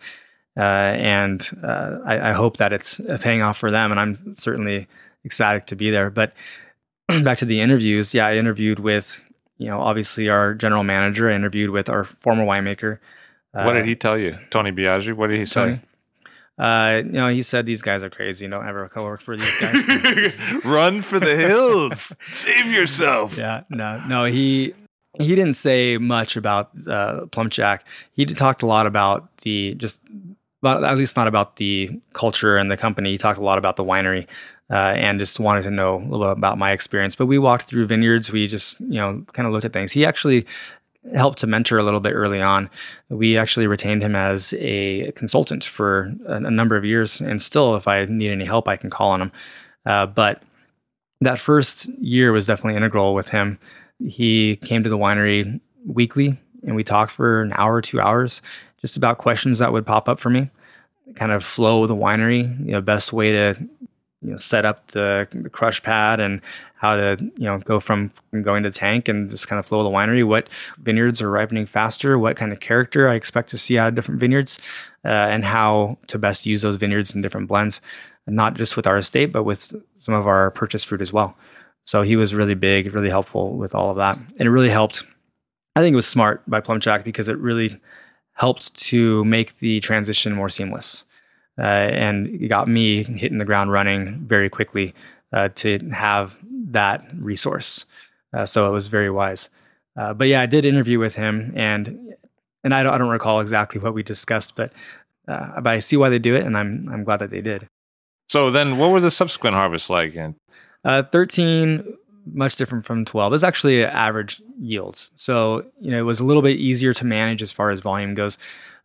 uh, and uh, I, I hope that it's paying off for them, and I'm certainly ecstatic to be there. But [clears throat] back to the interviews, yeah, I interviewed with you know, obviously our general manager. I interviewed with our former winemaker. Uh, what did he tell you, Tony Biagi? What did he say? Uh, you know, he said these guys are crazy. Don't ever co-work for these guys. [laughs] Run for the hills. [laughs] Save yourself. Yeah, no, no. He he didn't say much about uh, Plumpjack. He talked a lot about the just, well, at least not about the culture and the company. He talked a lot about the winery. Uh, and just wanted to know a little bit about my experience. But we walked through vineyards. We just, you know, kind of looked at things. He actually helped to mentor a little bit early on. We actually retained him as a consultant for a, a number of years. And still, if I need any help, I can call on him. Uh, but that first year was definitely integral with him. He came to the winery weekly and we talked for an hour, two hours, just about questions that would pop up for me, kind of flow the winery, you know, best way to you know set up the, the crush pad and how to you know go from going to tank and just kind of flow the winery. What vineyards are ripening faster? What kind of character I expect to see out of different vineyards, uh, and how to best use those vineyards in different blends, not just with our estate, but with some of our purchase fruit as well. So he was really big, really helpful with all of that, and it really helped. I think it was smart by Plumpjack because it really helped to make the transition more seamless uh, and it got me hitting the ground running very quickly uh, to have that resource. Uh, so it was very wise. Uh, but yeah, I did interview with him, and and I don't, I don't recall exactly what we discussed, but uh, but I see why they do it, and I'm I'm glad that they did. So then, what were the subsequent harvests like? And uh, thirteen, much different from twelve. It's actually average yields, so you know it was a little bit easier to manage as far as volume goes.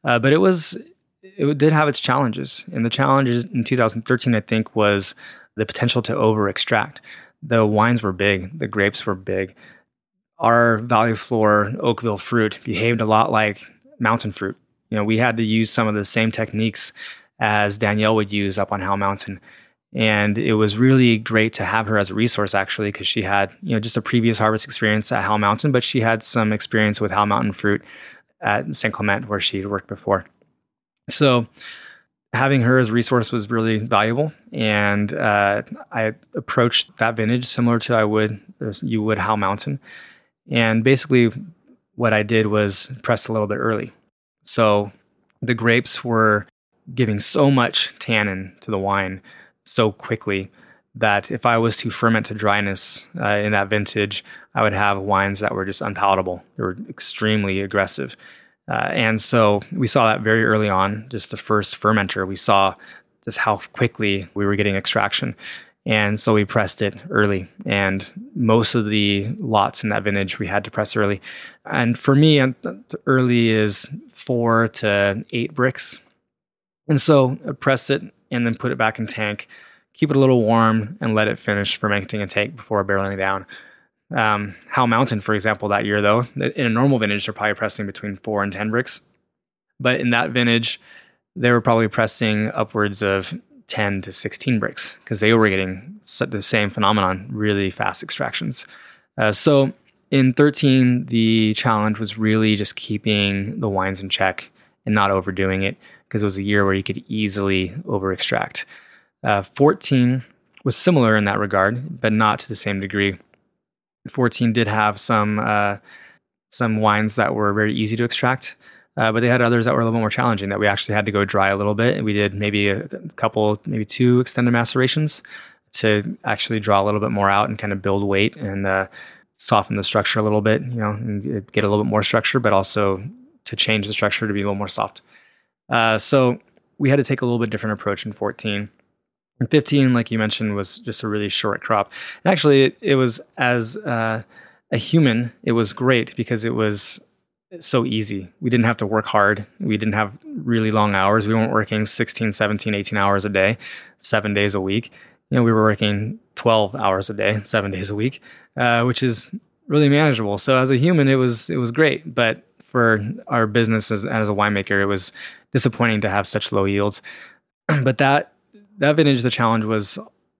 but it was it did have its challenges. And the challenges in 2013, I think, was the potential to over extract. The wines were big, the grapes were big. Our Valley Floor Oakville fruit behaved a lot like mountain fruit. You know, we had to use some of the same techniques as Danielle would use up on Howell Mountain. And it was really great to have her as a resource, actually, because she had, you know, just a previous harvest experience at Howell Mountain, but she had some experience with Howell Mountain fruit at St. Clement, where she'd worked before. So having her as resource was really valuable. And uh, I approached that vintage similar to I would you would Howell Mountain. And basically, what I did was press a little bit early. So the grapes were giving so much tannin to the wine so quickly that if I was to ferment to dryness uh, in that vintage, I would have wines that were just unpalatable. They were extremely aggressive. Uh, and so we saw that very early on, just the first fermenter, we saw just how quickly we were getting extraction. And so we pressed it early. And most of the lots in that vintage we had to press early. And for me, early is four to eight Brix. And so I press it and then put it back in tank, keep it a little warm, and let it finish fermenting in tank before barreling down. Um, Mountain, for example, that year though, in a normal vintage, they're probably pressing between four and ten Brix, but in that vintage, they were probably pressing upwards of ten to sixteen Brix because they were getting the same phenomenon, really fast extractions. Uh, so in 13, the challenge was really just keeping the wines in check and not overdoing it because it was a year where you could easily over extract. Uh, 14 was similar in that regard, but not to the same degree. 14 did have some uh, some wines that were very easy to extract, uh, but they had others that were a little bit more challenging that we actually had to go dry a little bit. And we did maybe a couple, maybe two extended macerations to actually draw a little bit more out and kind of build weight and uh, soften the structure a little bit, you know, and get a little bit more structure, but also to change the structure to be a little more soft. Uh, so we had to take a little bit different approach in 14. And 15, like you mentioned, was just a really short crop. And actually, it, it was as uh, a human, it was great because it was so easy. We didn't have to work hard. We didn't have really long hours. We weren't working 16, 17, 18 hours a day, seven days a week. You know, we were working 12 hours a day, seven days a week, uh, which is really manageable. So as a human, it was it was great. But for our business as, as a winemaker, it was disappointing to have such low yields. [clears throat] but that that vintage, the challenge was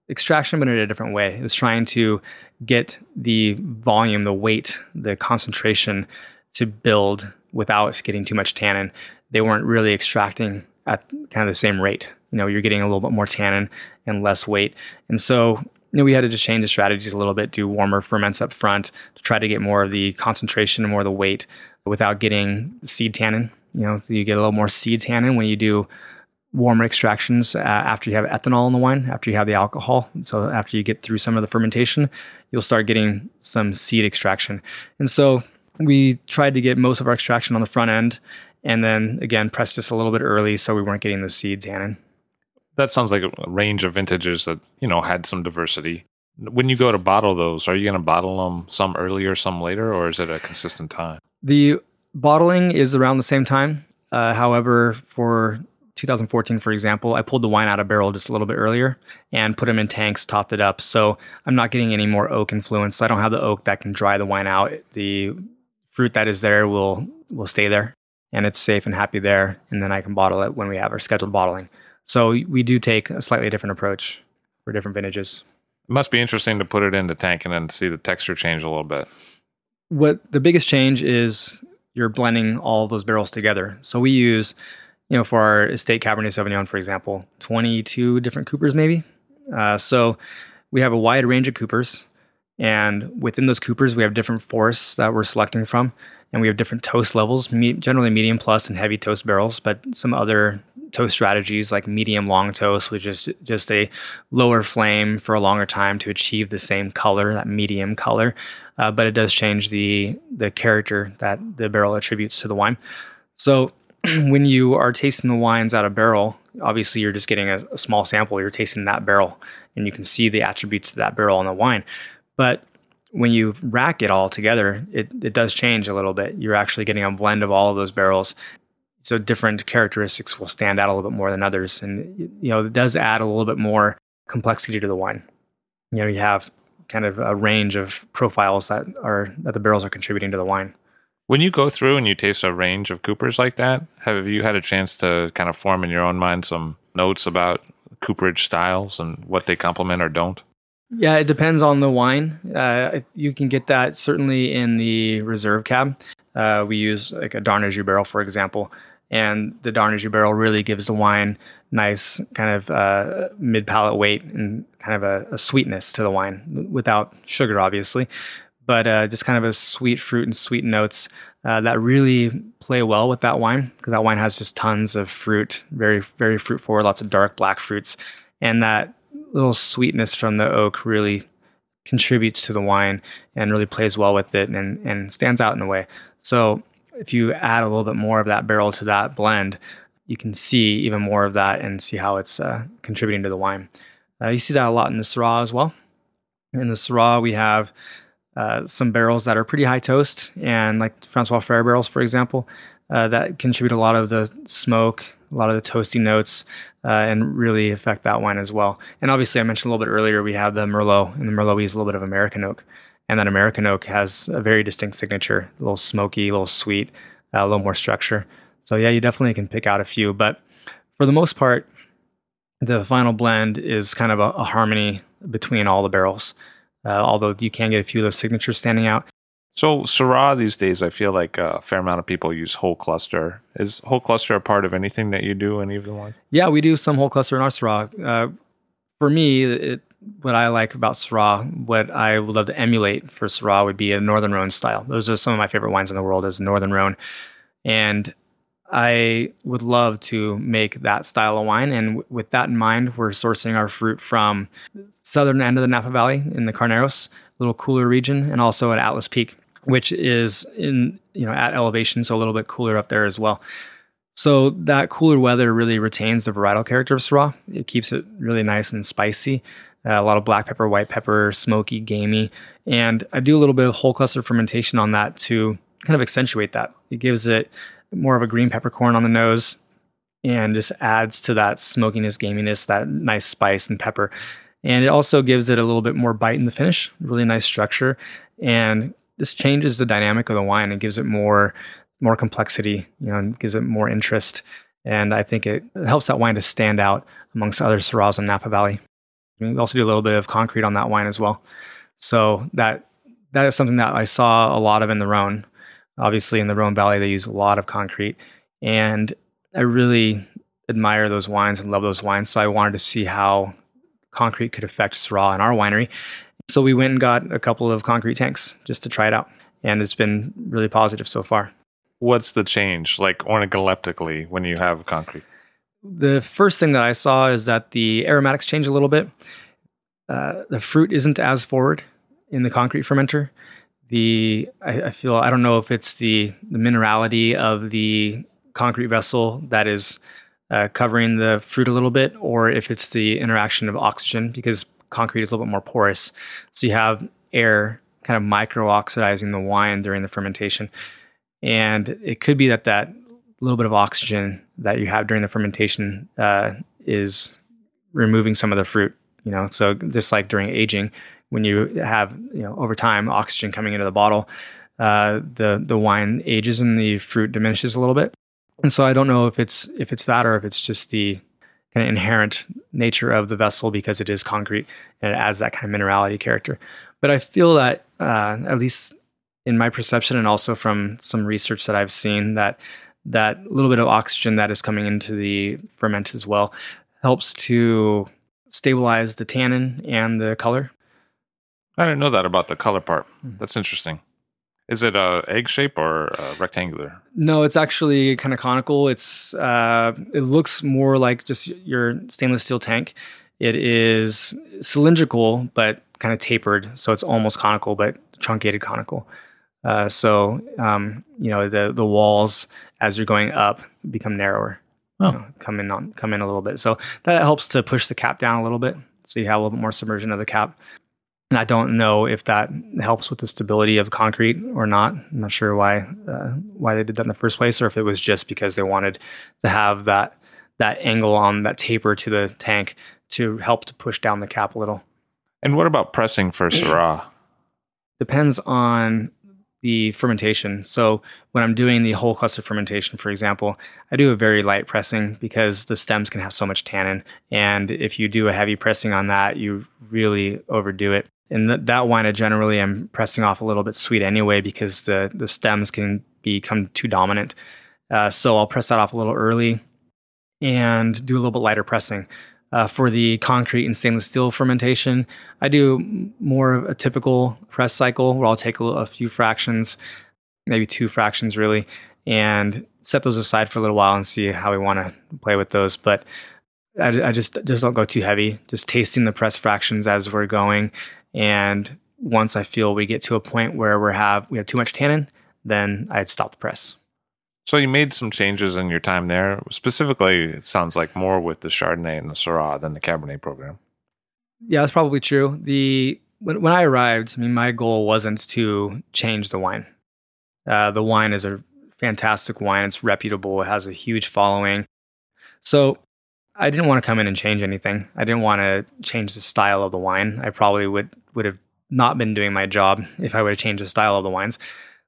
extraction, but in a different way. It was trying to get the volume, the weight, the concentration to build without getting too much tannin. They weren't really extracting at kind of the same rate. You know, you're getting a little bit more tannin and less weight. And so, you know, we had to just change the strategies a little bit, do warmer ferments up front to try to get more of the concentration and more of the weight without getting seed tannin. You know, you get a little more seed tannin when you do warmer extractions uh, after you have ethanol in the wine, after you have the alcohol. So after you get through some of the fermentation, you'll start getting some seed extraction. And so we tried to get most of our extraction on the front end, and then again pressed just a little bit early, so we weren't getting the seed tannin. That sounds like a range of vintages that you know had some diversity. When you go to bottle those, are you going to bottle them some earlier, some later, or is it a consistent time? The bottling is around the same time. Uh, however, for 2014, for example, I pulled the wine out of barrel just a little bit earlier and put them in tanks, topped it up. So I'm not getting any more oak influence. I don't have the oak that can dry the wine out. The fruit that is there will will stay there, and it's safe and happy there. And then I can bottle it when we have our scheduled bottling. So we do take a slightly different approach for different vintages. It must be interesting to put it in the tank and then see the texture change a little bit. What the biggest change is you're blending all those barrels together. So we use you know, for our estate Cabernet Sauvignon, for example, 22 different coopers, maybe. Uh, so we have a wide range of coopers. And within those coopers, we have different forests that we're selecting from. And we have different toast levels, me- generally medium plus and heavy toast barrels, but some other toast strategies like medium long toast, which is just a lower flame for a longer time to achieve the same color, that medium color. Uh, but it does change the the character that the barrel attributes to the wine. So [clears throat] when you are tasting the wines out of barrel, obviously you're just getting a, a, small sample. You're tasting that barrel, and you can see the attributes of that barrel in the wine. But when you rack it all together, it, it does change a little bit. You're actually getting a blend of all of those barrels. So different characteristics will stand out a little bit more than others. And you know, it does add a little bit more complexity to the wine. You know, you have kind of a range of profiles that are that the barrels are contributing to the wine. When you go through and you taste a range of Coopers like that, have you had a chance to kind of form in your own mind some notes about cooperage styles and what they complement or don't? Yeah, it depends on the wine. Uh, you can get that certainly in the reserve cab. Uh, we use like a Darnajou barrel, for example, and the Darnajou barrel really gives the wine nice kind of uh, mid palate weight and kind of a, a, sweetness to the wine without sugar, obviously but uh, just kind of a sweet fruit and sweet notes uh, that really play well with that wine because that wine has just tons of fruit, very very fruit forward, lots of dark black fruits, and that little sweetness from the oak really contributes to the wine and really plays well with it and and stands out in a way. So if you add a little bit more of that barrel to that blend, you can see even more of that and see how it's uh, contributing to the wine. Uh, you see that a lot in the Syrah as well. In the Syrah, we have uh, some barrels that are pretty high toast, and like Francois Frere barrels, for example, uh, that contribute a lot of the smoke, a lot of the toasty notes, uh, and really affect that wine as well. And obviously, I mentioned a little bit earlier, we have the Merlot, and the Merlot use a little bit of American oak, and that American oak has a very distinct signature, a little smoky, a little sweet, uh, a little more structure. So yeah, you definitely can pick out a few, but for the most part, the final blend is kind of a, a harmony between all the barrels although you can get a few of those signatures standing out. So Syrah these days, I feel like a fair amount of people use whole cluster. Is whole cluster a part of anything that you do? Any of the wine? Yeah, we do some whole cluster in our Syrah. Uh, for me, it, what I like about Syrah, what I would love to emulate for Syrah would be a Northern Rhone style. Those are some of my favorite wines in the world is Northern Rhone. And I would love to make that style of wine. And w- with that in mind, we're sourcing our fruit from southern end of the Napa Valley in the Carneros, a little cooler region, and also at Atlas Peak, which is in you know at elevation, so a little bit cooler up there as well. So that cooler weather really retains the varietal character of Syrah. It keeps it really nice and spicy. Uh, a lot of black pepper, white pepper, smoky, gamey, and I do a little bit of whole cluster fermentation on that to kind of accentuate that. It gives it more of a green peppercorn on the nose and just adds to that smokiness, gaminess, that nice spice and pepper. And it also gives it a little bit more bite in the finish, really nice structure. And this changes the dynamic of the wine and gives it more more complexity, you know, and gives it more interest. And I think it helps that wine to stand out amongst other Syrahs in Napa Valley. We also do a little bit of concrete on that wine as well. So that that is something that I saw a lot of in the Rhone. Obviously, in the Rhone Valley, they use a lot of concrete. And I really admire those wines and love those wines. So I wanted to see how concrete could affect Syrah in our winery. So we went and got a couple of concrete tanks just to try it out. And it's been really positive so far. What's the change, like organoleptically, when you have concrete? The first thing that I saw is that the aromatics change a little bit. Uh, the fruit isn't as forward in the concrete fermenter the I, I, feel I don't know if it's the the minerality of the concrete vessel that is uh, covering the fruit a little bit, or if it's the interaction of oxygen because concrete is a little bit more porous. So you have air kind of micro oxidizing the wine during the fermentation, and it could be that that little bit of oxygen that you have during the fermentation uh, is removing some of the fruit. You know, so just like during aging, when you have you know over time oxygen coming into the bottle, uh, the the wine ages and the fruit diminishes a little bit. And so I don't know if it's if it's that or if it's just the kind of inherent nature of the vessel because it is concrete and it adds that kind of minerality character. But I feel that uh, at least in my perception and also from some research that I've seen that that little bit of oxygen that is coming into the ferment as well helps to stabilize the tannin and the color I didn't know that about the color part. Hmm. That's interesting. Is it a egg shape or a rectangular? No, it's actually kind of conical. It's uh, it looks more like just your stainless steel tank. It is cylindrical but kind of tapered, so it's almost conical but truncated conical. Uh, so um, you know the the walls as you're going up become narrower. Oh. You know, come in on come in a little bit. So that helps to push the cap down a little bit. So you have a little bit more submersion of the cap. And I don't know if that helps with the stability of the concrete or not. I'm not sure why uh, why they did that in the first place, or if it was just because they wanted to have that that angle on that taper to the tank to help to push down the cap a little. And what about pressing for [clears throat] Syrah? Depends on the fermentation. So when I'm doing the whole cluster fermentation, for example, I do a very light pressing because the stems can have so much tannin. And if you do a heavy pressing on that, you really overdo it and th- that wine I generally am pressing off a little bit sweet anyway because the the stems can become too dominant. Uh, so I'll press that off a little early and do a little bit lighter pressing. Uh, for the concrete and stainless steel fermentation, I do more of a typical press cycle where I'll take a, a few fractions, maybe two fractions really, and set those aside for a little while and see how we want to play with those. But I, I, just just don't go too heavy. Just tasting the press fractions as we're going, and once I feel we get to a point where we have we have too much tannin, then I'd stop the press. So you made some changes in your time there. Specifically, it sounds like more with the Chardonnay and the Syrah than the Cabernet program. Yeah, that's probably true. The when, when I arrived, I mean, my goal wasn't to change the wine. Uh, the wine is a fantastic wine. It's reputable. It has a huge following. So I didn't want to come in and change anything. I didn't want to change the style of the wine. I probably would would have not been doing my job if I would have changed the style of the wines.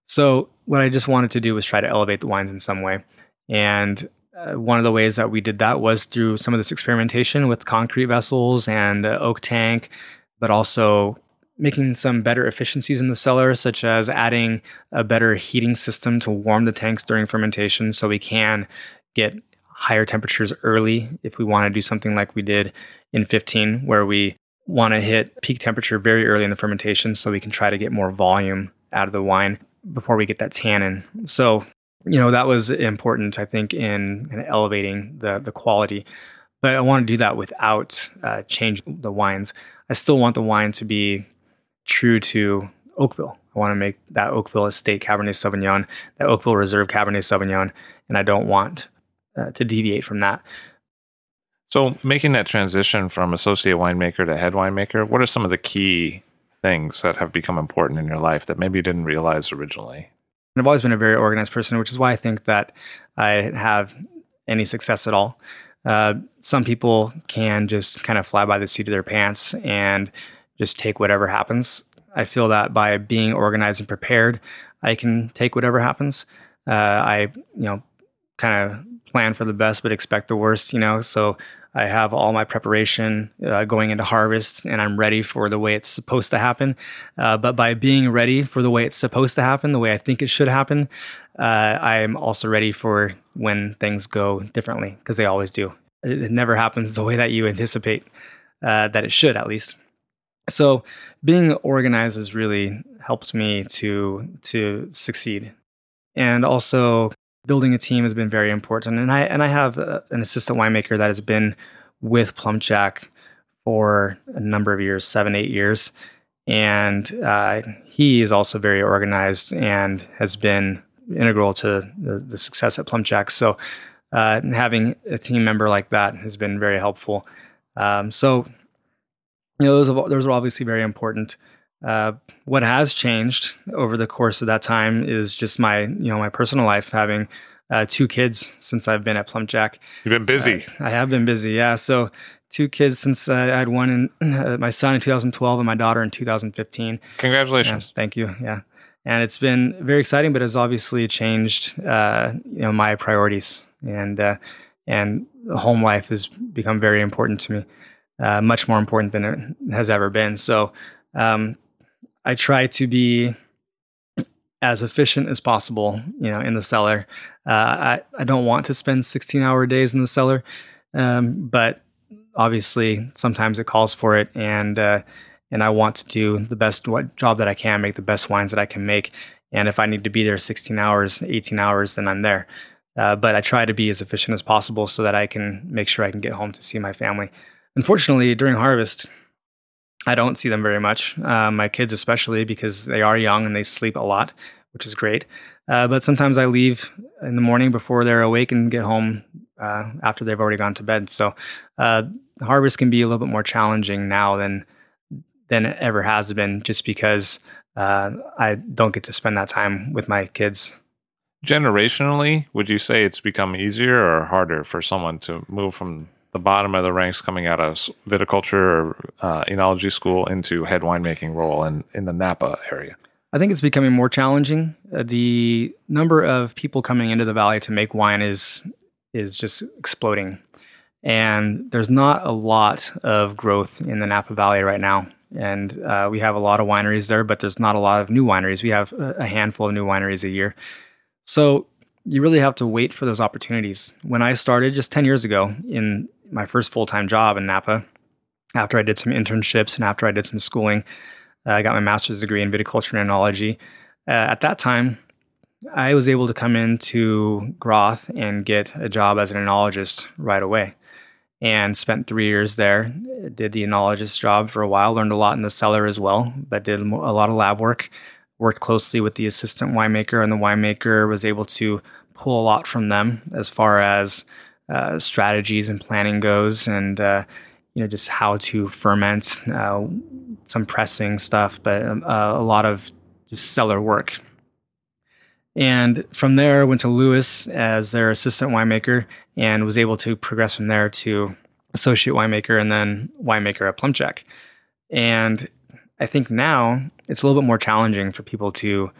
So what I just wanted to do was try to elevate the wines in some way. And uh, one of the ways that we did that was through some of this experimentation with concrete vessels and uh, oak tank, but also making some better efficiencies in the cellar, such as adding a better heating system to warm the tanks during fermentation so we can get higher temperatures early if we want to do something like we did in 15, where we want to hit peak temperature very early in the fermentation so we can try to get more volume out of the wine before we get that tannin. So, you know, that was important, I think, in of elevating the, the quality. But I want to do that without uh, changing the wines. I still want the wine to be true to Oakville. I want to make that Oakville Estate Cabernet Sauvignon, that Oakville Reserve Cabernet Sauvignon, and I don't want uh, to deviate from that. So, making that transition from associate winemaker to head winemaker, what are some of the key things that have become important in your life that maybe you didn't realize originally? I've always been a very organized person, which is why I think that I have any success at all. Uh, some people can just kind of fly by the seat of their pants and just take whatever happens. I feel that by being organized and prepared, I can take whatever happens. Uh, I, you know, kind of plan for the best but expect the worst, you know. So I have all my preparation uh, going into harvest and I'm ready for the way it's supposed to happen. Uh, but by being ready for the way it's supposed to happen, the way I think it should happen, uh, I'm also ready for when things go differently because they always do. It, it, never happens the way that you anticipate uh, that it should, at least. So being organized has really helped me to to succeed, and also building a team has been very important. And I and I have a, an assistant winemaker that has been with Plumpjack for a number of years, seven, eight years. and uh, he is also very organized and has been integral to the, the success at Plumpjack. So uh, having a team member like that has been very helpful. Um, so you know those those are obviously very important. Uh, what has changed over the course of that time is just my you know my personal life having uh, two kids since I've been at Plumpjack. You've been busy. I have been busy, yeah. So two kids since uh, I had one in uh, [clears throat] my son in 2012 and my daughter in 2015. Congratulations! Yeah, thank you. Yeah, and it's been very exciting, but it's obviously changed uh, you know my priorities and uh, and home life has become very important to me, uh, much more important than it has ever been. So um, I try to be as efficient as possible, you know, in the cellar. Uh, I, I don't want to spend 16 hour days in the cellar, um, but obviously sometimes it calls for it. And, uh, and I want to do the best what job that I can, make the best wines that I can make. And if I need to be there 16 hours, 18 hours, then I'm there. Uh, but I try to be as efficient as possible so that I can make sure I can get home to see my family. Unfortunately, during harvest, I don't see them very much. Uh, my kids, especially, because they are young and they sleep a lot, which is great. Uh, but sometimes I leave in the morning before they're awake and get home uh, after they've already gone to bed. So uh, harvest can be a little bit more challenging now than than it ever has been, just because uh, I don't get to spend that time with my kids. Generationally, would you say it's become easier or harder for someone to move from the bottom of the ranks coming out of viticulture or uh, enology school into head winemaking role in, in the Napa area? I think it's becoming more challenging. Uh, the number of people coming into the valley to make wine is is just exploding, and there's not a lot of growth in the Napa Valley right now. And uh, we have a lot of wineries there, but there's not a lot of new wineries. We have a handful of new wineries a year, so you really have to wait for those opportunities. When I started just 10 years ago in my first full time job in Napa, after I did some internships and after I did some schooling, uh, I got my master's degree in viticulture and enology. Uh, at that time, I was able to come into Groth and get a job as an enologist right away and spent three years there. Did the enologist job for a while, learned a lot in the cellar as well, but did a lot of lab work. Worked closely with the assistant winemaker, and the winemaker was able to pull a lot from them as far as uh, strategies and planning goes, and uh, you know just how to ferment, uh, some pressing stuff, but um, uh, a lot of just cellar work. And from there, went to Lewis as their assistant winemaker, and was able to progress from there to associate winemaker and then winemaker at Plumpjack. And I think now it's a little bit more challenging for people to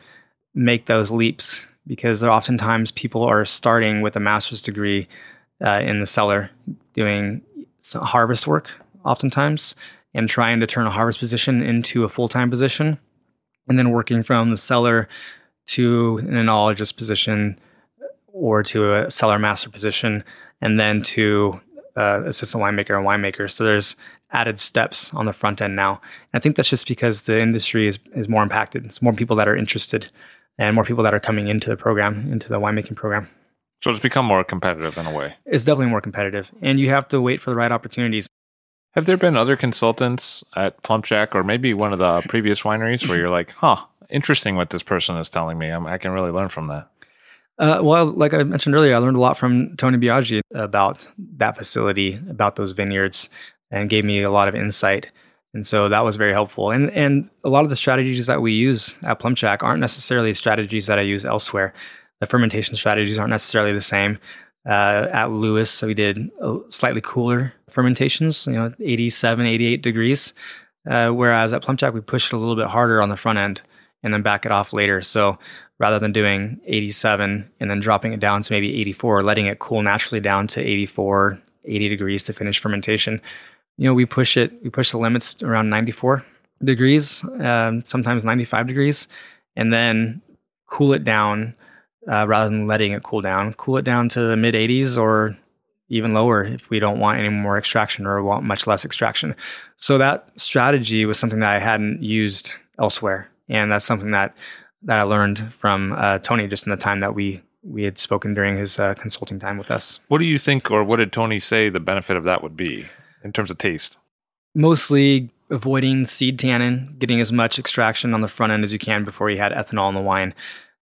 make those leaps because oftentimes people are starting with a master's degree uh, in the cellar doing harvest work oftentimes and trying to turn a harvest position into a full-time position and then working from the cellar to an enologist position or to a cellar master position and then to uh, assistant winemaker and winemaker. So there's added steps on the front end now. And i think that's just because the industry is, is more impacted. It's more people that are interested and more people that are coming into the program into the winemaking program so it's become more competitive in a way. It's definitely more competitive, and you have to wait for the right opportunities. Have there been other consultants at Plumpjack or maybe one of the [laughs] previous wineries where you're like, huh, interesting what this person is telling me? I'm, i can really learn from that. Uh, well, like I mentioned earlier, I learned a lot from Tony Biagi about that facility, about those vineyards, and gave me a lot of insight. And so that was very helpful. And and a lot of the strategies that we use at Plumpjack aren't necessarily strategies that I use elsewhere the fermentation strategies aren't necessarily the same. Uh, at Lewis, so we did slightly cooler fermentations, you know, 87, 88 degrees. Uh, whereas at Plumpjack, we pushed it a little bit harder on the front end and then back it off later. So rather than doing 87 and then dropping it down to maybe 84, letting it cool naturally down to 84, 80 degrees to finish fermentation, you know, we push it, we push the limits around 94 degrees, um, sometimes 95 degrees, and then cool it down uh, rather than letting it cool down. Cool it down to the mid 80s or even lower if we don't want any more extraction or want much less extraction. So that strategy was something that I hadn't used elsewhere, and that's something that that I learned from uh, Tony just in the time that we we had spoken during his uh, consulting time with us. What do you think, or what did Tony say the benefit of that would be in terms of taste? Mostly avoiding seed tannin, getting as much extraction on the front end as you can before you had ethanol in the wine,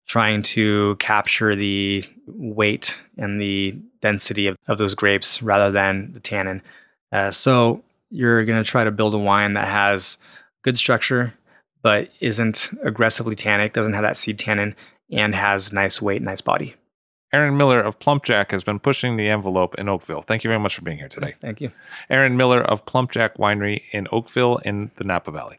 trying to capture the weight and the density of, of those grapes rather than the tannin. Uh, so you're going to try to build a wine that has good structure, but isn't aggressively tannic, doesn't have that seed tannin, and has nice weight, nice body. Aaron Miller of Plumpjack has been pushing the envelope in Oakville. Thank you very much for being here today. Thank you. Aaron Miller of Plumpjack Winery in Oakville in the Napa Valley.